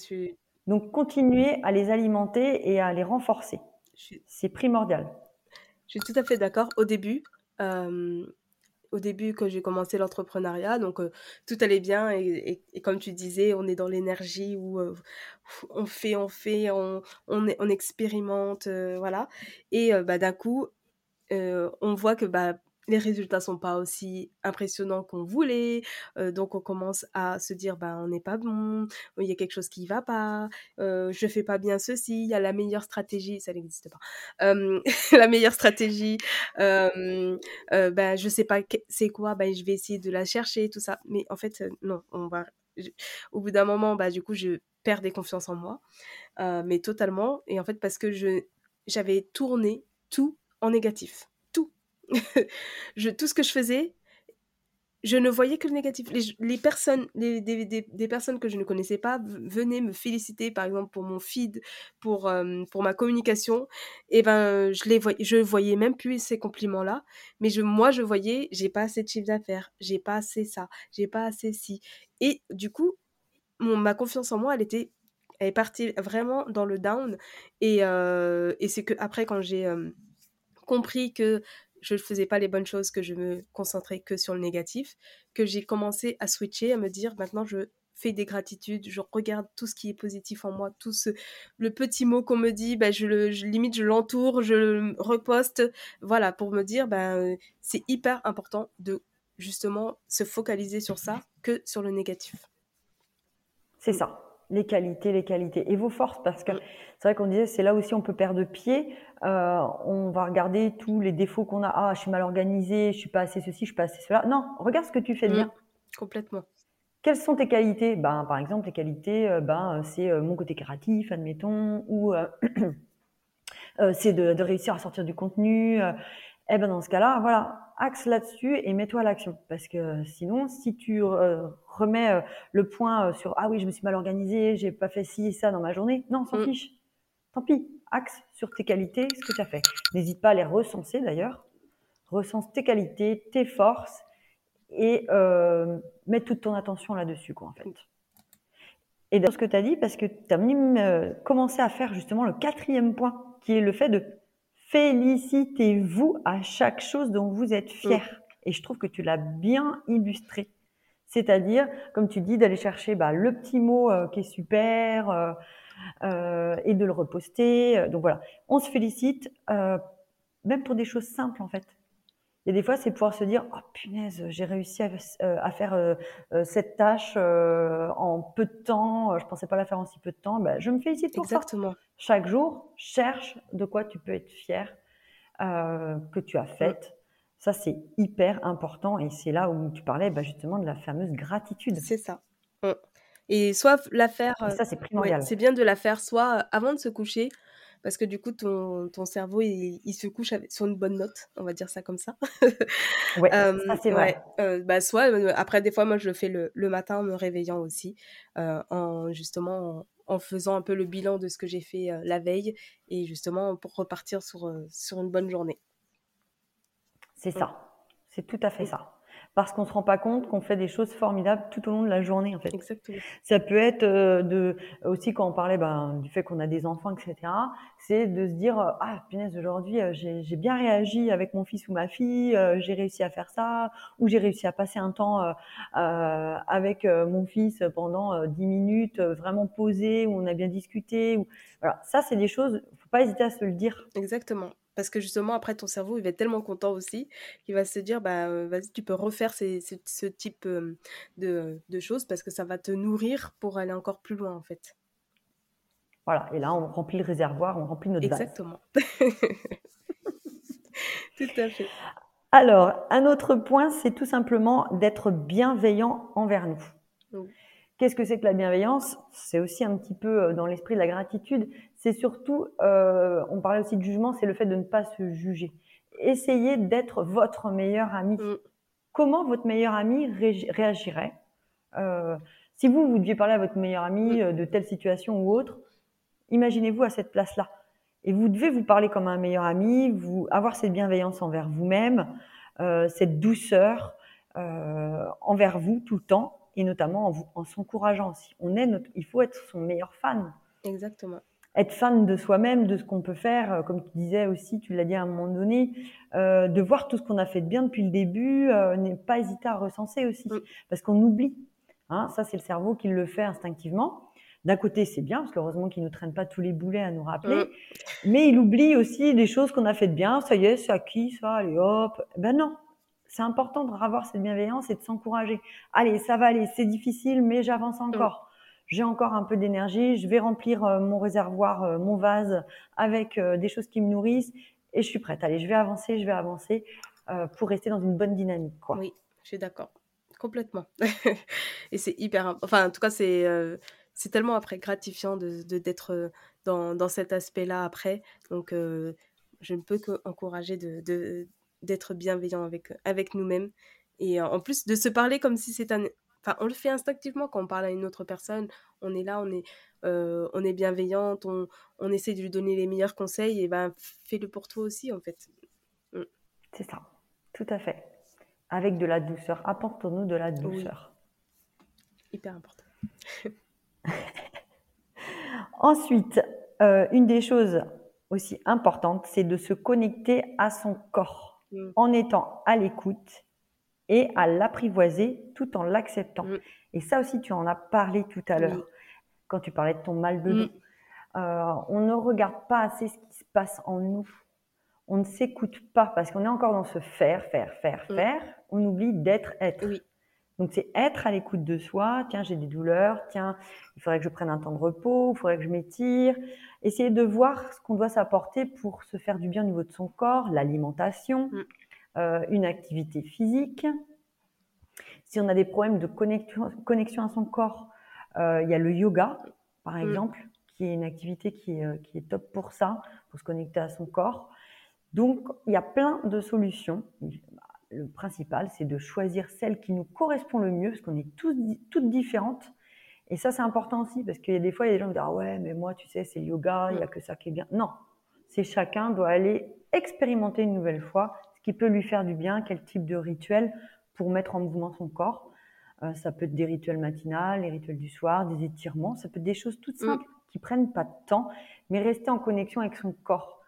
B: Donc, continuer à les alimenter et à les renforcer. C'est primordial.
A: Je suis tout à fait d'accord. Au début, euh, au début, quand j'ai commencé l'entrepreneuriat, donc euh, tout allait bien et, comme tu disais, on est dans l'énergie où on fait, on fait, on, on, on expérimente, voilà. Et bah, d'un coup, euh, on voit que bah, les résultats sont pas aussi impressionnants qu'on voulait, euh, donc on commence à se dire bah on n'est pas bon, il y a quelque chose qui va pas, euh, je fais pas bien ceci, il y a la meilleure stratégie, ça n'existe pas, euh, la meilleure stratégie, euh, bah je sais pas c'est quoi, bah je vais essayer de la chercher tout ça, mais en fait non, on va, au bout d'un moment bah du coup je perds des confiances en moi, mais totalement. Et en fait parce que j'avais tourné tout en négatif. Tout. je, tout ce que je faisais, je ne voyais que le négatif. Les, personnes, les, des, personnes que je ne connaissais pas venaient me féliciter, par exemple, pour mon feed, pour, euh, pour ma communication. Et ben, je les voyais, je voyais même plus ces compliments-là. Mais je, moi, je voyais, j'ai pas assez de chiffre d'affaires, j'ai pas assez ça, j'ai pas assez ci. Et du coup, mon, ma confiance en moi, elle était, elle est partie vraiment dans le down. Et, euh, et c'est que après, quand j'ai euh, compris que je ne faisais pas les bonnes choses, que je me concentrais que sur le négatif, que j'ai commencé à switcher, à me dire maintenant je fais des gratitudes, je regarde tout ce qui est positif en moi, tout ce le petit mot qu'on me dit, ben je le limite je l'entoure, je le reposte, voilà pour me dire ben c'est hyper important de justement se focaliser sur ça que sur le négatif.
B: C'est ça les qualités, les qualités et vos forces, parce que c'est vrai qu'on disait c'est là aussi on peut perdre pied. Euh, on va regarder tous les défauts qu'on a. Ah, je suis mal organisé, je suis pas assez ceci, je suis pas assez cela. Non, regarde ce que tu fais bien. Mmh,
A: complètement.
B: Quelles sont tes qualités? Ben, par exemple, les qualités, euh, ben, c'est euh, mon côté créatif, admettons, ou c'est de, de, réussir à sortir du contenu. eh ben, dans ce cas-là, voilà, axe là-dessus et mets-toi à l'action. Parce que sinon, si tu euh, remets euh, le point euh, sur ah oui, je me suis mal organisé, j'ai pas fait ci et ça dans ma journée, non, s'en mm. fiche. Tant pis, axe sur tes qualités, ce que tu as fait. N'hésite pas à les recenser d'ailleurs. Recense tes qualités, tes forces et euh, mets toute ton attention là-dessus, quoi, en fait. Et dans ce que tu as dit, parce que tu as même commencé à faire justement le quatrième point, qui est le fait de Félicitez-vous à chaque chose dont vous êtes fier. Mm. Et je trouve que tu l'as bien illustré. C'est-à-dire, comme tu dis, d'aller chercher bah, le petit mot euh, qui est super euh, euh, et de le reposter. Donc voilà, on se félicite, même pour des choses simples en fait. Et des fois, c'est pouvoir se dire, oh punaise, j'ai réussi à, à faire cette tâche en peu de temps. Je pensais pas la faire en si peu de temps. Ben, je me félicite pour
A: Exactement.
B: ça chaque jour, cherche de quoi tu peux être fier euh, que tu as fait. Ça, c'est hyper important et c'est là où tu parlais bah, justement de la fameuse gratitude.
A: C'est ça. Mm. Et soit la faire.
B: ça, c'est primordial.
A: c'est bien de la faire soit avant de se coucher, parce que du coup, ton, ton cerveau, il, se couche sur une bonne note, on va dire ça comme ça.
B: ouais, ça c'est vrai.
A: Euh, bah, soit, euh, après, des fois, moi, je le fais le, le matin en me réveillant aussi, en justement en faisant un peu le bilan de ce que j'ai fait la veille et justement pour repartir sur, sur une bonne journée.
B: C'est ça. C'est tout à fait ça parce qu'on se rend pas compte qu'on fait des choses formidables tout au long de la journée en fait.
A: Exactement.
B: Ça peut être euh, de aussi quand on parlait ben, du fait qu'on a des enfants etc. C'est de se dire euh, ah punaise aujourd'hui euh, j'ai bien réagi avec mon fils ou ma fille, j'ai réussi à faire ça ou j'ai réussi à passer un temps avec mon fils pendant 10 minutes vraiment posé où on a bien discuté ou voilà ça c'est des choses faut pas hésiter à se le dire.
A: Exactement. Parce que justement, après, ton cerveau, il va être tellement content aussi qu'il va se dire, bah, vas-y, tu peux refaire ce type de, de, choses parce que ça va te nourrir pour aller encore plus loin, en fait.
B: Voilà, et là, on remplit le réservoir, on remplit notre
A: Exactement. Tout à fait.
B: Alors, un autre point, c'est tout simplement d'être bienveillant envers nous. Qu'est-ce que c'est que la bienveillance? C'est aussi un petit peu euh, dans l'esprit de la gratitude. C'est surtout, euh, on parlait aussi de jugement, c'est le fait de ne pas se juger. Essayez d'être votre meilleur ami. Mm. Comment votre meilleur ami réagirait? Euh, Si vous, vous deviez parler à votre meilleur ami mm. de telle situation ou autre, imaginez-vous à cette place-là. Et vous devez vous parler comme un meilleur ami, vous avoir cette bienveillance envers vous-même, cette douceur envers vous tout le temps et notamment en, en s'encourageant aussi. On est notre, il faut être son meilleur fan.
A: Exactement.
B: Être fan de soi-même, de ce qu'on peut faire, euh, comme tu disais aussi, tu l'as dit à un moment donné, euh, de voir tout ce qu'on a fait de bien depuis le début, euh, n'est pas hésiter à recenser aussi, parce qu'on oublie. Hein, ça, c'est le cerveau qui le fait instinctivement. D'un côté, c'est bien, parce qu'heureusement qu'il ne nous traîne pas tous les boulets à nous rappeler, mais il oublie aussi des choses qu'on a fait de bien. Ça y est, c'est acquis, ça, allez hop. Ben non, c'est important de avoir cette bienveillance et de s'encourager. Allez, ça va aller, c'est difficile, mais j'avance encore. J'ai encore un peu d'énergie, je vais remplir euh, mon réservoir, euh, mon vase avec euh, des choses qui me nourrissent et je suis prête. Allez, je vais avancer, je vais avancer pour rester dans une bonne dynamique. Quoi.
A: Oui, je suis d'accord. Complètement. et c'est hyper... Enfin, en tout cas, c'est c'est tellement après gratifiant de d'être dans, dans cet aspect-là après. Donc, je ne peux qu'encourager de, de, d'être bienveillant avec, avec nous-mêmes. Et en plus, de se parler comme si c'est un... Enfin, on le fait instinctivement quand on parle à une autre personne. On est là, on est, euh, on est bienveillante, on, on essaie de lui donner les meilleurs conseils. Et ben, fais-le pour toi aussi, en fait.
B: Mm. C'est ça, tout à fait. Avec de la douceur. Apportons-nous de la douceur.
A: Hyper important.
B: Ensuite, euh, une des choses aussi importantes, c'est de se connecter à son corps. Mm. en étant à l'écoute et à l'apprivoiser tout en l'acceptant. Mm. Et ça aussi, tu en as parlé tout à l'heure quand tu parlais de ton mal de mm. dos. Euh, on ne regarde pas assez ce qui se passe en nous. On ne s'écoute pas parce qu'on est encore dans ce faire, faire, faire, faire. On oublie d'être, être. Donc c'est être à l'écoute de soi. Tiens, j'ai des douleurs. Tiens, il faudrait que je prenne un temps de repos. Il faudrait que je m'étire. Essayer de voir ce qu'on doit s'apporter pour se faire du bien au niveau de son corps, l'alimentation, mm. euh, une activité physique. Si on a des problèmes de connexion, connexion à son corps, euh, il y a le yoga, par mm. exemple, qui est une activité qui est, euh, qui est top pour ça, pour se connecter à son corps. Donc, il y a plein de solutions le principal, c'est de choisir celle qui nous correspond le mieux, parce qu'on est tous, toutes différentes. Et ça, c'est important aussi, parce qu'il y a des fois, il y a des gens qui disent Ah ouais, mais moi, tu sais, c'est le yoga, il n'y a que ça qui est bien. Non, c'est chacun doit aller expérimenter une nouvelle fois ce qui peut lui faire du bien, quel type de rituel pour mettre en mouvement son corps. Euh, ça peut être des rituels matinales, les rituels du soir, des étirements, ça peut être des choses toutes mm. simples qui prennent pas de temps, mais rester en connexion avec son corps.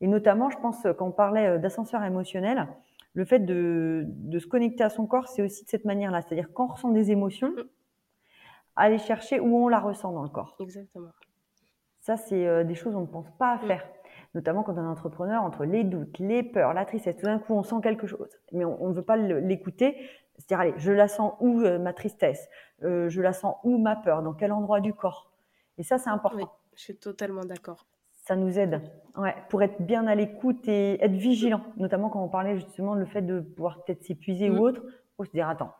B: Et notamment, je pense, quand on parlait euh, d'ascenseur émotionnel, le fait de, se connecter à son corps, c'est aussi de cette manière-là. C'est-à-dire quand on ressent des émotions, mm. aller chercher où on la ressent dans le corps.
A: Exactement.
B: Ça, c'est euh, des choses qu'on ne pense pas à mm. faire. Notamment quand on est entrepreneur, entre les doutes, les peurs, la tristesse, tout d'un coup, on sent quelque chose. Mais on ne veut pas l'écouter. C'est-à-dire, allez, je la sens où euh, ma tristesse? Euh, Je la sens où ma peur? Dans quel endroit du corps? Et ça, c'est important. Oui,
A: je suis totalement d'accord
B: ça nous aide ouais, pour être bien à l'écoute et être vigilant, notamment quand on parlait justement le fait de pouvoir peut-être s'épuiser ou mm. autre, faut se dire attends.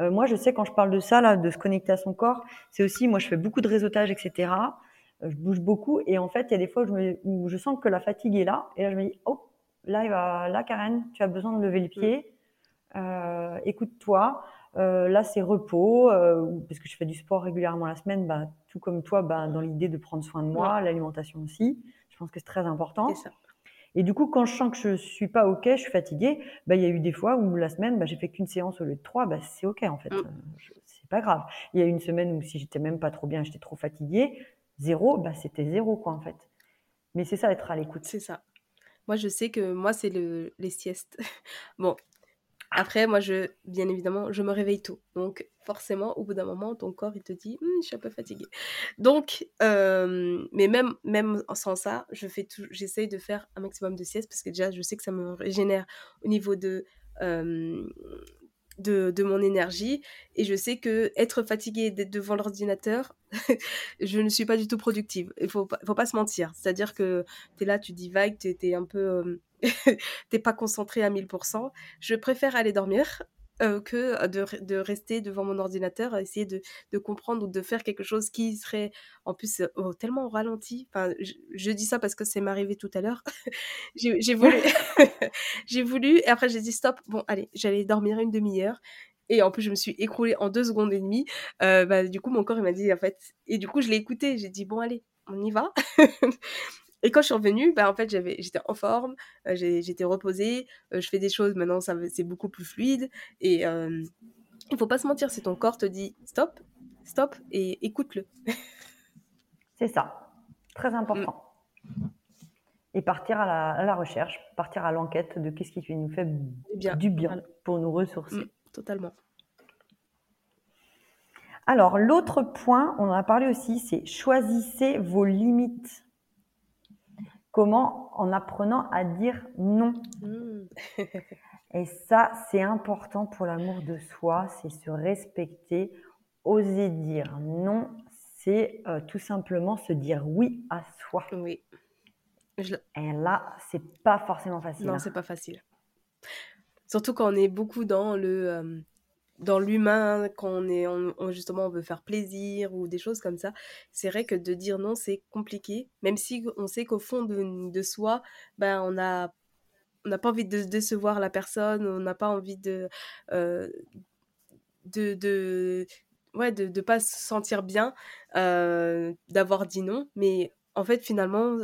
B: Euh, moi, je sais quand je parle de ça, là, de se connecter à son corps, c'est aussi, moi, je fais beaucoup de réseautage, etc. Euh, je bouge beaucoup et en fait, il y a des fois où je, me, où je sens que la fatigue est là et là, je me dis, oh, là, il va, là, Karen, tu as besoin de lever le pied. Euh, écoute-toi. Euh, là, c'est repos, euh, parce que je fais du sport régulièrement la semaine, bah, tout comme toi, bah, dans l'idée de prendre soin de moi, l'alimentation aussi. Je pense que c'est très important. Et du coup, quand je sens que je suis pas OK, je suis fatiguée, bah, il y a eu des fois où la semaine, j'ai fait qu'une séance au lieu de trois, c'est OK en fait. Mm. Euh, c'est pas grave. Il y a eu une semaine où si j'étais même pas trop bien, j'étais trop fatiguée, zéro, c'était zéro quoi en fait. Mais c'est ça, être à l'écoute.
A: C'est ça. Moi, je sais que moi, c'est le, les siestes. bon, après, moi, je, bien évidemment, je me réveille tôt. Donc, forcément, au bout d'un moment, ton corps, il te dit, «Hum, je suis un peu fatiguée. Donc, euh, mais même, sans ça, je j'essaye de faire un maximum de siestes parce que déjà, je sais que ça me régénère au niveau de, euh, de, de, mon énergie et je sais que être fatiguée d'être devant l'ordinateur, je ne suis pas du tout productive. Il faut, faut pas se mentir. C'est-à-dire que tu es là, tu divagues, tu es, un peu... Euh, t'es pas concentré à 1000%. Je préfère aller dormir euh, que de, de, rester devant mon ordinateur à essayer de, de, comprendre ou de faire quelque chose qui serait en plus oh, tellement ralenti. Enfin, je, dis ça parce que c'est m'arrivé tout à l'heure. j'ai voulu, j'ai voulu et après j'ai dit stop. Bon, allez, j'allais dormir une demi-heure. Et en plus, je me suis écroulée en deux secondes et demie. Euh, bah, du coup, mon corps, il m'a dit, en fait, et du coup, je l'ai écouté. J'ai dit, bon, allez, on y va. Et quand je suis revenue, bah, en fait, j'avais, j'étais en forme, euh, j'étais reposée, euh, je fais des choses, maintenant, ça, c'est beaucoup plus fluide. Et il faut pas se mentir, si ton corps te dit stop, stop, et écoute-le.
B: c'est ça, très important. Mm. Et partir à la, recherche, partir à l'enquête de qu'est-ce qui nous fait du bien pour nous ressourcer. Mm,
A: totalement.
B: Alors, l'autre point, on en a parlé aussi, c'est choisissez vos limites. Comment En apprenant à dire non. Mmh. Et ça, c'est important pour l'amour de soi, c'est se respecter, oser dire non, c'est euh, tout simplement se dire oui à soi.
A: Oui.
B: Et là, c'est pas forcément facile.
A: Non, hein. c'est pas facile. Surtout quand on est beaucoup dans le euh, dans l'humain, quand on est justement on veut faire plaisir ou des choses comme ça, c'est vrai que de dire non c'est compliqué, même si on sait qu'au fond de, de, soi, ben on a on n'a pas envie de décevoir la personne, on n'a pas envie de, euh, de, de ouais de, de pas se sentir bien euh, d'avoir dit non, mais en fait finalement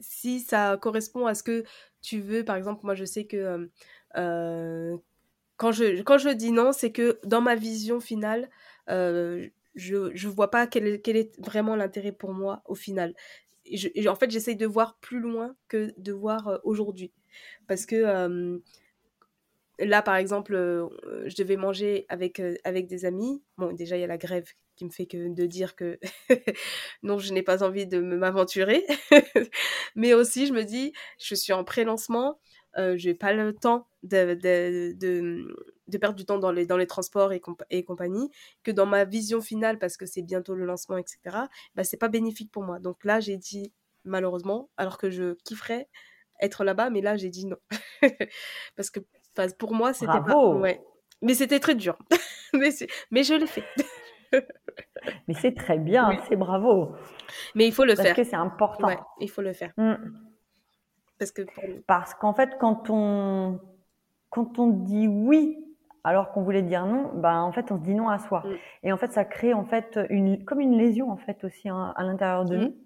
A: si ça correspond à ce que tu veux, par exemple moi je sais que euh, quand je, quand je dis non, c'est que dans ma vision finale, euh, je ne vois pas quel est, quel est vraiment l'intérêt pour moi au final. Et en fait, j'essaye de voir plus loin que de voir euh, aujourd'hui. Parce que euh, là, par exemple, je devais manger avec, avec des amis. Bon, déjà, il y a la grève qui me fait que de dire que non, je n'ai pas envie de m'aventurer. Mais aussi, je me dis, je suis en pré-lancement euh, j'ai pas le temps de, de, de, perdre du temps dans les, dans les transports et, et compagnie, que dans ma vision finale, parce que c'est bientôt le lancement, etc., bah, c'est pas bénéfique pour moi. Donc là, j'ai dit, malheureusement, alors que je kifferais être là-bas, mais là, j'ai dit non. parce que pour moi, c'était pas... Ouais. Mais c'était très dur. mais, mais je l'ai fait.
B: mais c'est très bien, c'est bravo.
A: Mais il faut le faire.
B: Parce que c'est important.
A: Ouais, il faut le faire. Mmh.
B: Parce que parce qu'en fait, quand on quand on dit oui alors qu'on voulait dire non, ben en fait on se dit non à soi. Mm. Et en fait, ça crée en fait une comme une lésion en fait aussi hein, à l'intérieur de mm. nous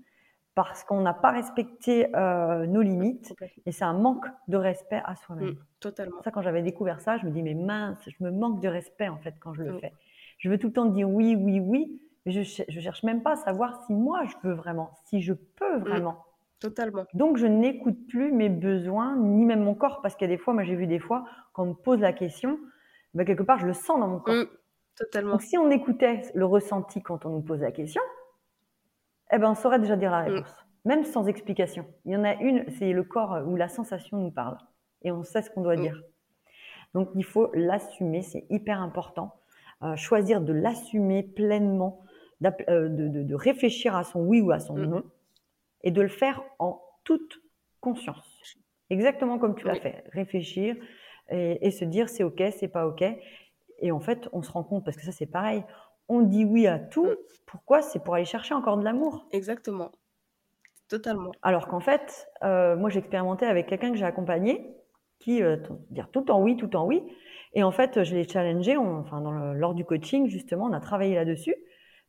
B: parce qu'on n'a pas respecté euh, nos limites et c'est un manque de respect à soi-même. Mm,
A: totalement.
B: Ça, quand j'avais découvert ça, je me dis mais mince, je me manque de respect en fait quand je le fais. Je veux tout le temps dire oui, oui, oui, mais je, je cherche même pas à savoir si moi je veux vraiment, si je peux vraiment.
A: Totalement.
B: Donc, je n'écoute plus mes besoins, ni même mon corps, parce qu'il y a des fois, moi j'ai vu des fois, quand on me pose la question, bah, quelque part, je le sens dans mon corps. Mmh,
A: totalement.
B: Donc, si on écoutait le ressenti quand on nous pose la question, eh ben, on saurait déjà dire la mmh. réponse, même sans explication. Il y en a une, c'est le corps où la sensation nous parle, et on sait ce qu'on doit mmh. dire. Donc, il faut l'assumer, c'est hyper important. Euh, choisir de l'assumer pleinement, euh, de, de, de, réfléchir à son oui ou à son non et de le faire en toute conscience. Exactement comme tu l'as fait. Réfléchir et, se dire c'est ok, c'est pas ok. Et en fait, on se rend compte, parce que ça c'est pareil, on dit oui à tout. Mm. Pourquoi? C'est pour aller chercher encore de l'amour.
A: Exactement. Totalement.
B: Alors qu'en fait, euh, moi j'ai expérimenté avec quelqu'un que j'ai accompagné qui euh, dire tout en oui, tout en oui. Et en fait, je l'ai challengé, enfin, dans lors du coaching, justement, on a travaillé là-dessus,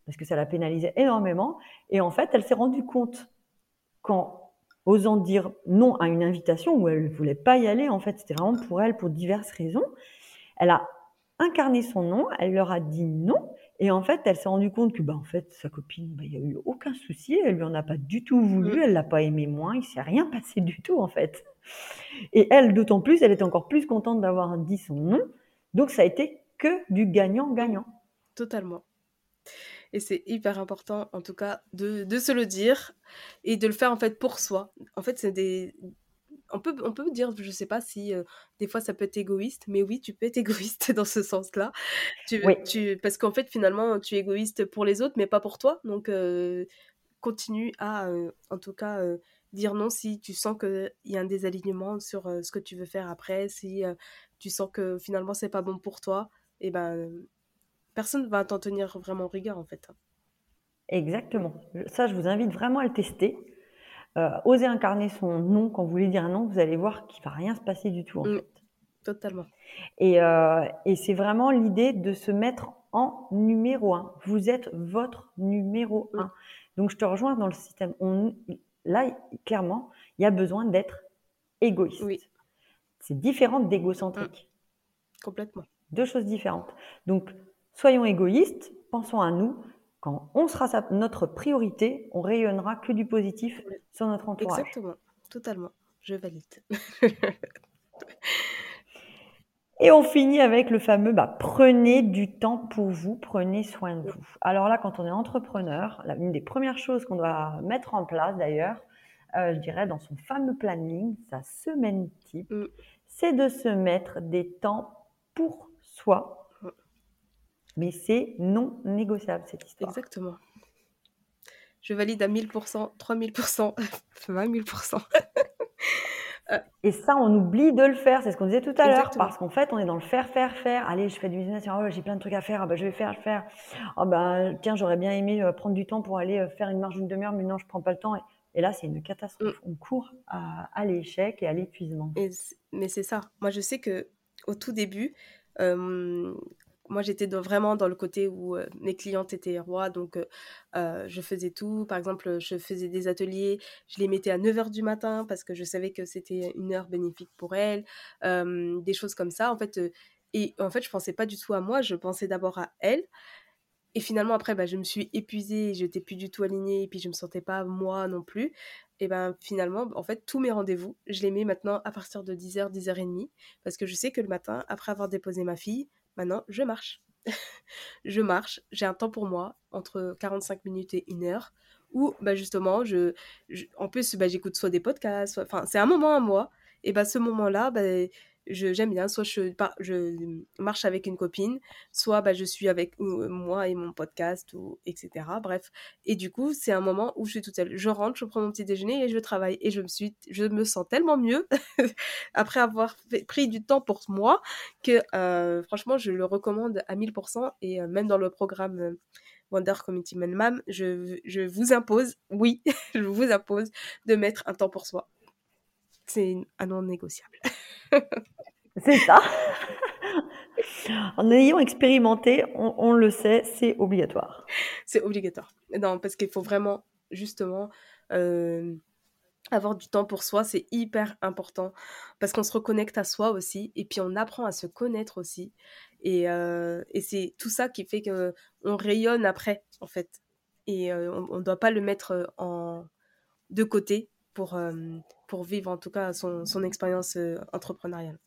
B: parce que ça la pénalisait énormément. Et en fait, elle s'est rendue compte quand osant dire non à une invitation où elle ne voulait pas y aller. En fait, c'était vraiment pour elle pour diverses raisons. Elle a incarné son nom, elle leur a dit non. Et en fait, elle s'est rendue compte que, bah, en fait, sa copine, bah, il n'y a eu aucun souci, elle lui en a pas du tout voulu, mm. elle l'a pas aimé moins, il s'est rien passé du tout, en fait. Et elle, d'autant plus, elle était encore plus contente d'avoir dit son nom. Donc, ça a été que du gagnant-gagnant.
A: Totalement. Et c'est hyper important, en tout cas, de, de, se le dire et de le faire, en fait, pour soi. En fait, c'est des, on peut, on peut dire, je sais pas si euh, des fois ça peut être égoïste, mais oui, tu peux être égoïste dans ce sens-là. Tu, tu, parce qu'en fait, finalement, tu es égoïste pour les autres, mais pas pour toi. Donc, euh, continue à, euh, en tout cas, dire non si tu sens qu'il y a un désalignement sur ce que tu veux faire après, si tu sens que finalement c'est pas bon pour toi, et eh ben personne va t'en tenir vraiment rigueur en fait.
B: Exactement. Ça, je vous invite vraiment à le tester. Euh, oser incarner son nom quand vous voulez dire non, vous allez voir qu'il va rien se passer du tout en mm. fait.
A: Totalement.
B: Et, euh, et c'est vraiment l'idée de se mettre en numéro un. Vous êtes votre numéro mm. un. Donc je te rejoins dans le système. On, là, clairement, il y a besoin d'être égoïste. Oui. C'est différent d'égocentrique.
A: Mm. Complètement.
B: Deux choses différentes. Donc, soyons égoïstes, pensons à nous, quand on sera notre priorité, on rayonnera que du positif sur notre entourage.
A: Exactement, totalement. Je valide.
B: Et on finit avec le fameux bah, prenez du temps pour vous, prenez soin de vous. Alors là, quand on est entrepreneur, une des premières choses qu'on doit mettre en place d'ailleurs, euh, je dirais dans son fameux planning, sa semaine type, mm. c'est de se mettre des temps pour soi, mais c'est non négociable, cette histoire.
A: Exactement. Je valide à 1000%, 3000%, 20 000%.
B: Et ça, on oublie de le faire. C'est ce qu'on disait tout à l'heure. Parce qu'en fait, on est dans le faire, faire, faire. Allez, je fais du business. Oh, j'ai plein de trucs à faire. Ah, bah, je vais faire, faire. Oh, bah, tiens, j'aurais bien aimé euh, prendre du temps pour aller euh, faire une marge d'une demi-heure, mais non, je prends pas le temps. Et, là, c'est une catastrophe. Mm. On court à, l'échec et à l'épuisement.
A: Mais c'est ça. Moi, je sais que au tout début, euh, moi, j'étais vraiment dans le côté où euh, mes clientes étaient rois, donc euh, euh, je faisais tout. Par exemple, je faisais des ateliers, je les mettais à 9h du matin parce que je savais que c'était une heure bénéfique pour elles, des choses comme ça. En fait, et en fait, je pensais pas du tout à moi, je pensais d'abord à elles. Et finalement, après, bah, je me suis épuisée, je n'étais plus du tout alignée, et puis je me sentais pas moi non plus. Et ben finalement, en fait, tous mes rendez-vous, je les mets maintenant à partir de 10h, 10h30, parce que je sais que le matin, après avoir déposé ma fille, Maintenant, je marche. je marche, j'ai un temps pour moi, entre 45 minutes et une heure, où bah, justement, je, en plus, bah, j'écoute soit des podcasts, enfin, c'est un moment à moi. Et bah, ce moment-là, bah, j'aime bien, soit je, je marche avec une copine, soit bah, je suis avec moi et mon podcast, ou, etc. Bref. Et du coup, c'est un moment où je suis toute seule. Je rentre, je prends mon petit déjeuner et je travaille. Et je me, suis, je me sens tellement mieux après avoir pris du temps pour moi que euh, franchement, je le recommande à 1000%. Et euh, même dans le programme... Euh, Wonder Community Man Mam, je, je vous impose, oui, je vous impose de mettre un temps pour soi. C'est un non négociable.
B: C'est ça. en ayant expérimenté, on, le sait, c'est obligatoire.
A: C'est obligatoire. Non, parce qu'il faut vraiment, justement, euh, avoir du temps pour soi, c'est hyper important. Parce qu'on se reconnecte à soi aussi, et puis on apprend à se connaître aussi. Et, euh, c'est tout ça qui fait qu'on rayonne après, en fait. Et euh, on ne doit pas le mettre en, de côté pour, pour vivre en tout cas son, son expérience entrepreneuriale.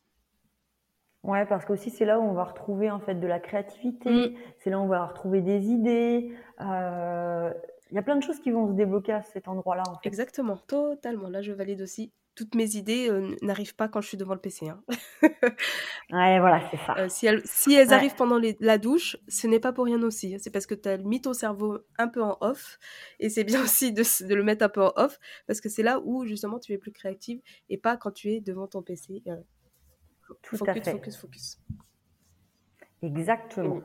B: Ouais, parce qu'aussi c'est là où on va retrouver en fait de la créativité, mm. c'est là où on va retrouver des idées. Euh, il y a plein de choses qui vont se débloquer à cet endroit-là.
A: Exactement, totalement. Là, je valide aussi. Toutes mes idées euh, n'arrivent pas quand je suis devant le PC. Hein.
B: ouais, voilà, c'est ça.
A: Euh, si, elles, si elles arrivent pendant la douche, ce n'est pas pour rien aussi. C'est parce que tu as mis ton cerveau un peu en off. Et c'est bien aussi de, de, le mettre un peu en off parce que c'est là où justement tu es plus créative et pas quand tu es devant ton PC
B: tout focus, à fait.
A: Focus, focus.
B: Exactement.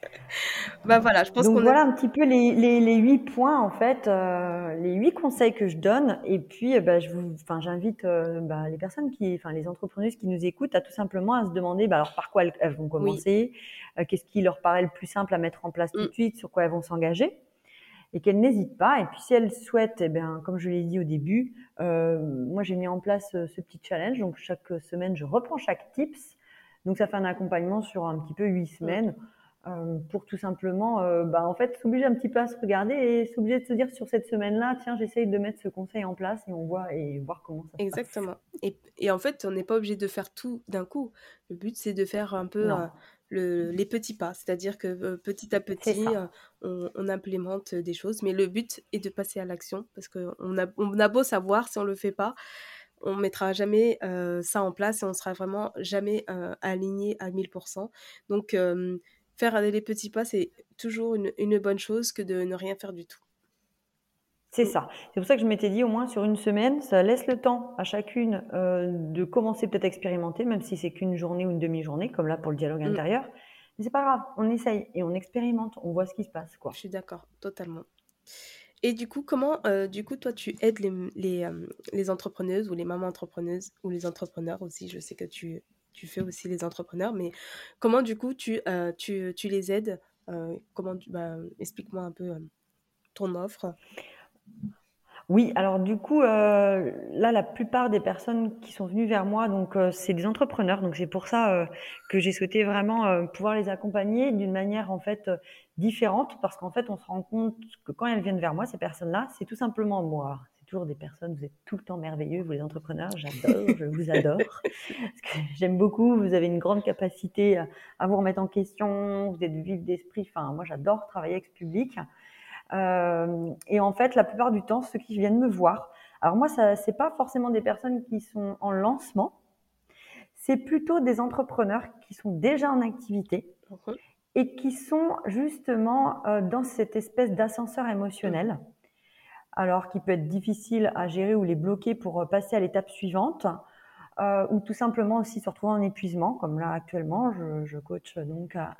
A: bah voilà, je pense
B: Donc voilà un petit peu les, les, les, huit points en fait, euh, les huit conseils que je donne. Et puis, bah, je vous, enfin, j'invite euh, bah, les personnes qui, enfin, les entrepreneuses qui nous écoutent à tout simplement à se demander, bah, alors par quoi elles, vont commencer, euh, qu'est-ce qui leur paraît le plus simple à mettre en place tout de mm. suite, sur quoi elles vont s'engager. et qu'elles n'hésitent pas. Et puis si elles souhaitent, eh bien, comme je l'ai dit au début, moi j'ai mis en place ce petit challenge. Donc chaque semaine, je reprends chaque tips. Donc ça fait un accompagnement sur un petit peu huit semaines. Euh, pour tout simplement, euh, bah, en fait, s'obliger un petit peu à se regarder et s'obliger de se dire sur cette semaine-là, tiens, j'essaye de mettre ce conseil en place et on voit et voir comment ça
A: se Exactement. Et, et, en fait, on n'est pas obligé de faire tout d'un coup. Le but, c'est de faire un peu euh, le, les petits pas, c'est-à-dire que petit à petit, on, on, implémente des choses, mais le but est de passer à l'action parce qu'on a, on a beau savoir si on le fait pas on mettra jamais ça en place et on sera vraiment jamais aligné à 1000%. Donc, faire les petits pas, c'est toujours une, bonne chose que de ne rien faire du tout.
B: C'est ça. C'est pour ça que je m'étais dit au moins sur une semaine, ça laisse le temps à chacune euh, de commencer peut-être à expérimenter, même si c'est qu'une journée ou une demi-journée, comme là pour le dialogue mm. intérieur. Mais c'est pas grave, on essaye et on expérimente, on voit ce qui se passe. Quoi.
A: Je suis d'accord, totalement. Et du coup, comment, euh, du coup, toi, tu aides les, euh, les, entrepreneuses ou les mamans entrepreneuses ou les entrepreneurs aussi? Je sais que tu tu fais aussi les entrepreneurs, mais comment du coup tu, euh, tu, tu, les aides? Comment bah, Explique-moi un peu ton offre.
B: Oui, alors du coup, là, la plupart des personnes qui sont venues vers moi, donc c'est des entrepreneurs, donc c'est pour ça que j'ai souhaité vraiment pouvoir les accompagner d'une manière en fait différente, parce qu'en fait, on se rend compte que quand elles viennent vers moi, ces personnes-là, c'est tout simplement moi des personnes, vous êtes tout le temps merveilleux, vous les entrepreneurs, j'adore, je vous adore. J'aime beaucoup, vous avez une grande capacité à, vous remettre en question, vous êtes vif d'esprit, enfin moi j'adore travailler avec ce public. Euh, et en fait, la plupart du temps, ceux qui viennent me voir, alors moi, ce n'est pas forcément des personnes qui sont en lancement, c'est plutôt des entrepreneurs qui sont déjà en activité et qui sont justement euh, dans cette espèce d'ascenseur émotionnel. Alors qui peut être difficile à gérer ou les bloquer pour euh, passer à l'étape suivante, euh, ou tout simplement aussi se retrouver en épuisement, comme là actuellement, je, je coach donc un,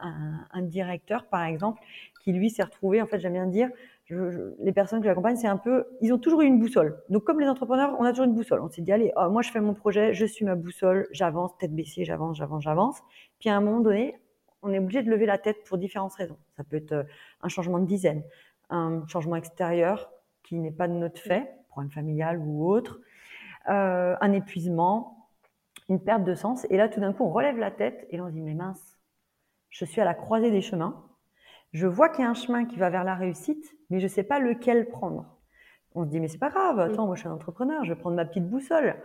B: un, directeur par exemple, qui lui s'est retrouvé, en fait j'aime bien dire, je, les personnes que j'accompagne, c'est un peu, ils ont toujours eu une boussole. Donc comme les entrepreneurs, on a toujours une boussole. On s'est dit, allez, oh, moi je fais mon projet, je suis ma boussole, j'avance, tête baissée, j'avance, j'avance, j'avance. Puis à un moment donné, on est obligé de lever la tête pour différentes raisons. Ça peut être euh, un changement de dizaine, un changement extérieur, qui n'est pas de notre fait, problème familial ou autre, euh, un épuisement, une perte de sens. Et là, tout d'un coup, on relève la tête et là, on se dit, mais mince, je suis à la croisée des chemins. Je vois qu'il y a un chemin qui va vers la réussite, mais je ne sais pas lequel prendre. On se dit, mais c'est pas grave, attends, moi je suis un entrepreneur, je vais prendre ma petite boussole.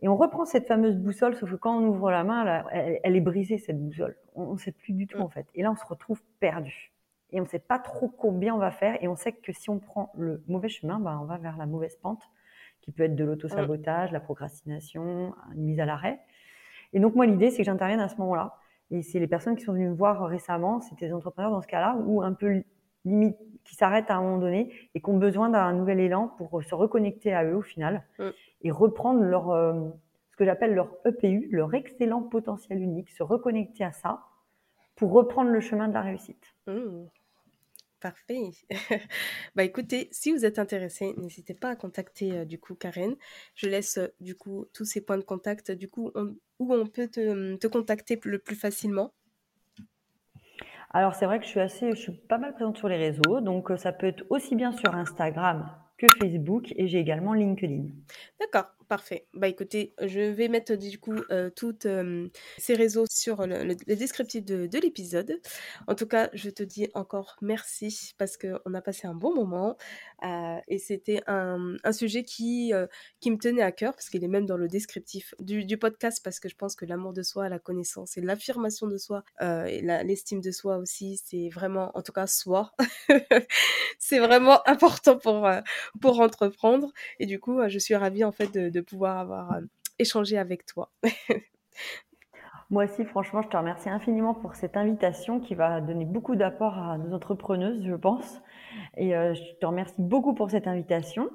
B: Et on reprend cette fameuse boussole, sauf que quand on ouvre la main, elle, est brisée, cette boussole. On ne sait plus du tout, en fait. Et là, on se retrouve perdu et on ne sait pas trop combien on va faire et on sait que si on prend le mauvais chemin, bah, on va vers la mauvaise pente qui peut être de l'auto-sabotage, la procrastination, une mise à l'arrêt. Et donc moi l'idée c'est que j'intervienne à ce moment-là. Et c'est les personnes qui sont venues me voir récemment, c'était des entrepreneurs dans ce cas-là, ou un peu limite, qui s'arrêtent à un moment donné et qui ont besoin d'un nouvel élan pour se reconnecter à eux au final et reprendre leur, euh, ce que j'appelle leur EPU, leur excellent potentiel unique, se reconnecter à ça pour reprendre le chemin de la réussite.
A: Mmh. Parfait. bah écoutez, si vous êtes intéressé, n'hésitez pas à contacter euh, du coup Karen. Je laisse euh, du coup tous ces points de contact du coup où on peut te, te, contacter le plus facilement.
B: Alors c'est vrai que je suis assez, je suis pas mal présente sur les réseaux, donc euh, ça peut être aussi bien sur Instagram que Facebook et j'ai également LinkedIn.
A: D'accord. Parfait. Bah écoutez, je vais mettre du coup euh, toutes euh, ces réseaux sur le, descriptif de, l'épisode. En tout cas, je te dis encore merci parce qu'on a passé un bon moment euh, et c'était un, sujet qui, qui me tenait à cœur parce qu'il est même dans le descriptif du, podcast parce que je pense que l'amour de soi, la connaissance et l'affirmation de soi et l'estime de soi aussi, c'est vraiment, en tout cas, soi. c'est vraiment important pour, pour entreprendre et du coup, je suis ravie en fait de pouvoir avoir euh, échangé avec toi.
B: Moi aussi, franchement, je te remercie infiniment pour cette invitation qui va donner beaucoup d'apport à nos entrepreneuses, je pense. Et euh, je te remercie beaucoup pour cette invitation.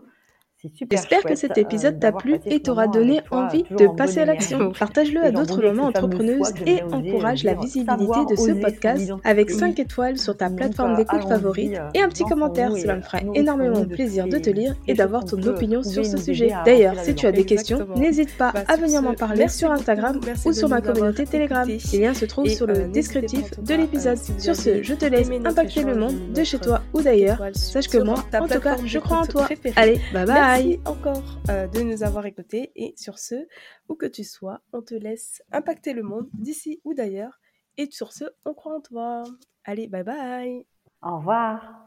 A: J'espère que cet épisode t'a plu et t'aura donné envie de passer à l'action. Partage-le à d'autres mamans entrepreneuses et encourage la visibilité de ce podcast avec 5 étoiles sur ta plateforme d'écoute favorite et un petit commentaire. Cela me ferait énormément plaisir de te lire et d'avoir ton opinion sur ce sujet. D'ailleurs, si tu as des questions, n'hésite pas à venir m'en parler sur Instagram ou sur ma communauté Telegram. Les liens se trouvent sur le descriptif de l'épisode. Sur ce, je te laisse impacter le monde de chez toi ou d'ailleurs. Sache que moi, en tout cas, je crois en toi. Allez, bye bye
C: Merci encore euh, de nous avoir écoutés et sur ce, où que tu sois, on te laisse impacter le monde d'ici ou d'ailleurs. Et sur ce, on croit en toi. Allez, bye bye
B: Au revoir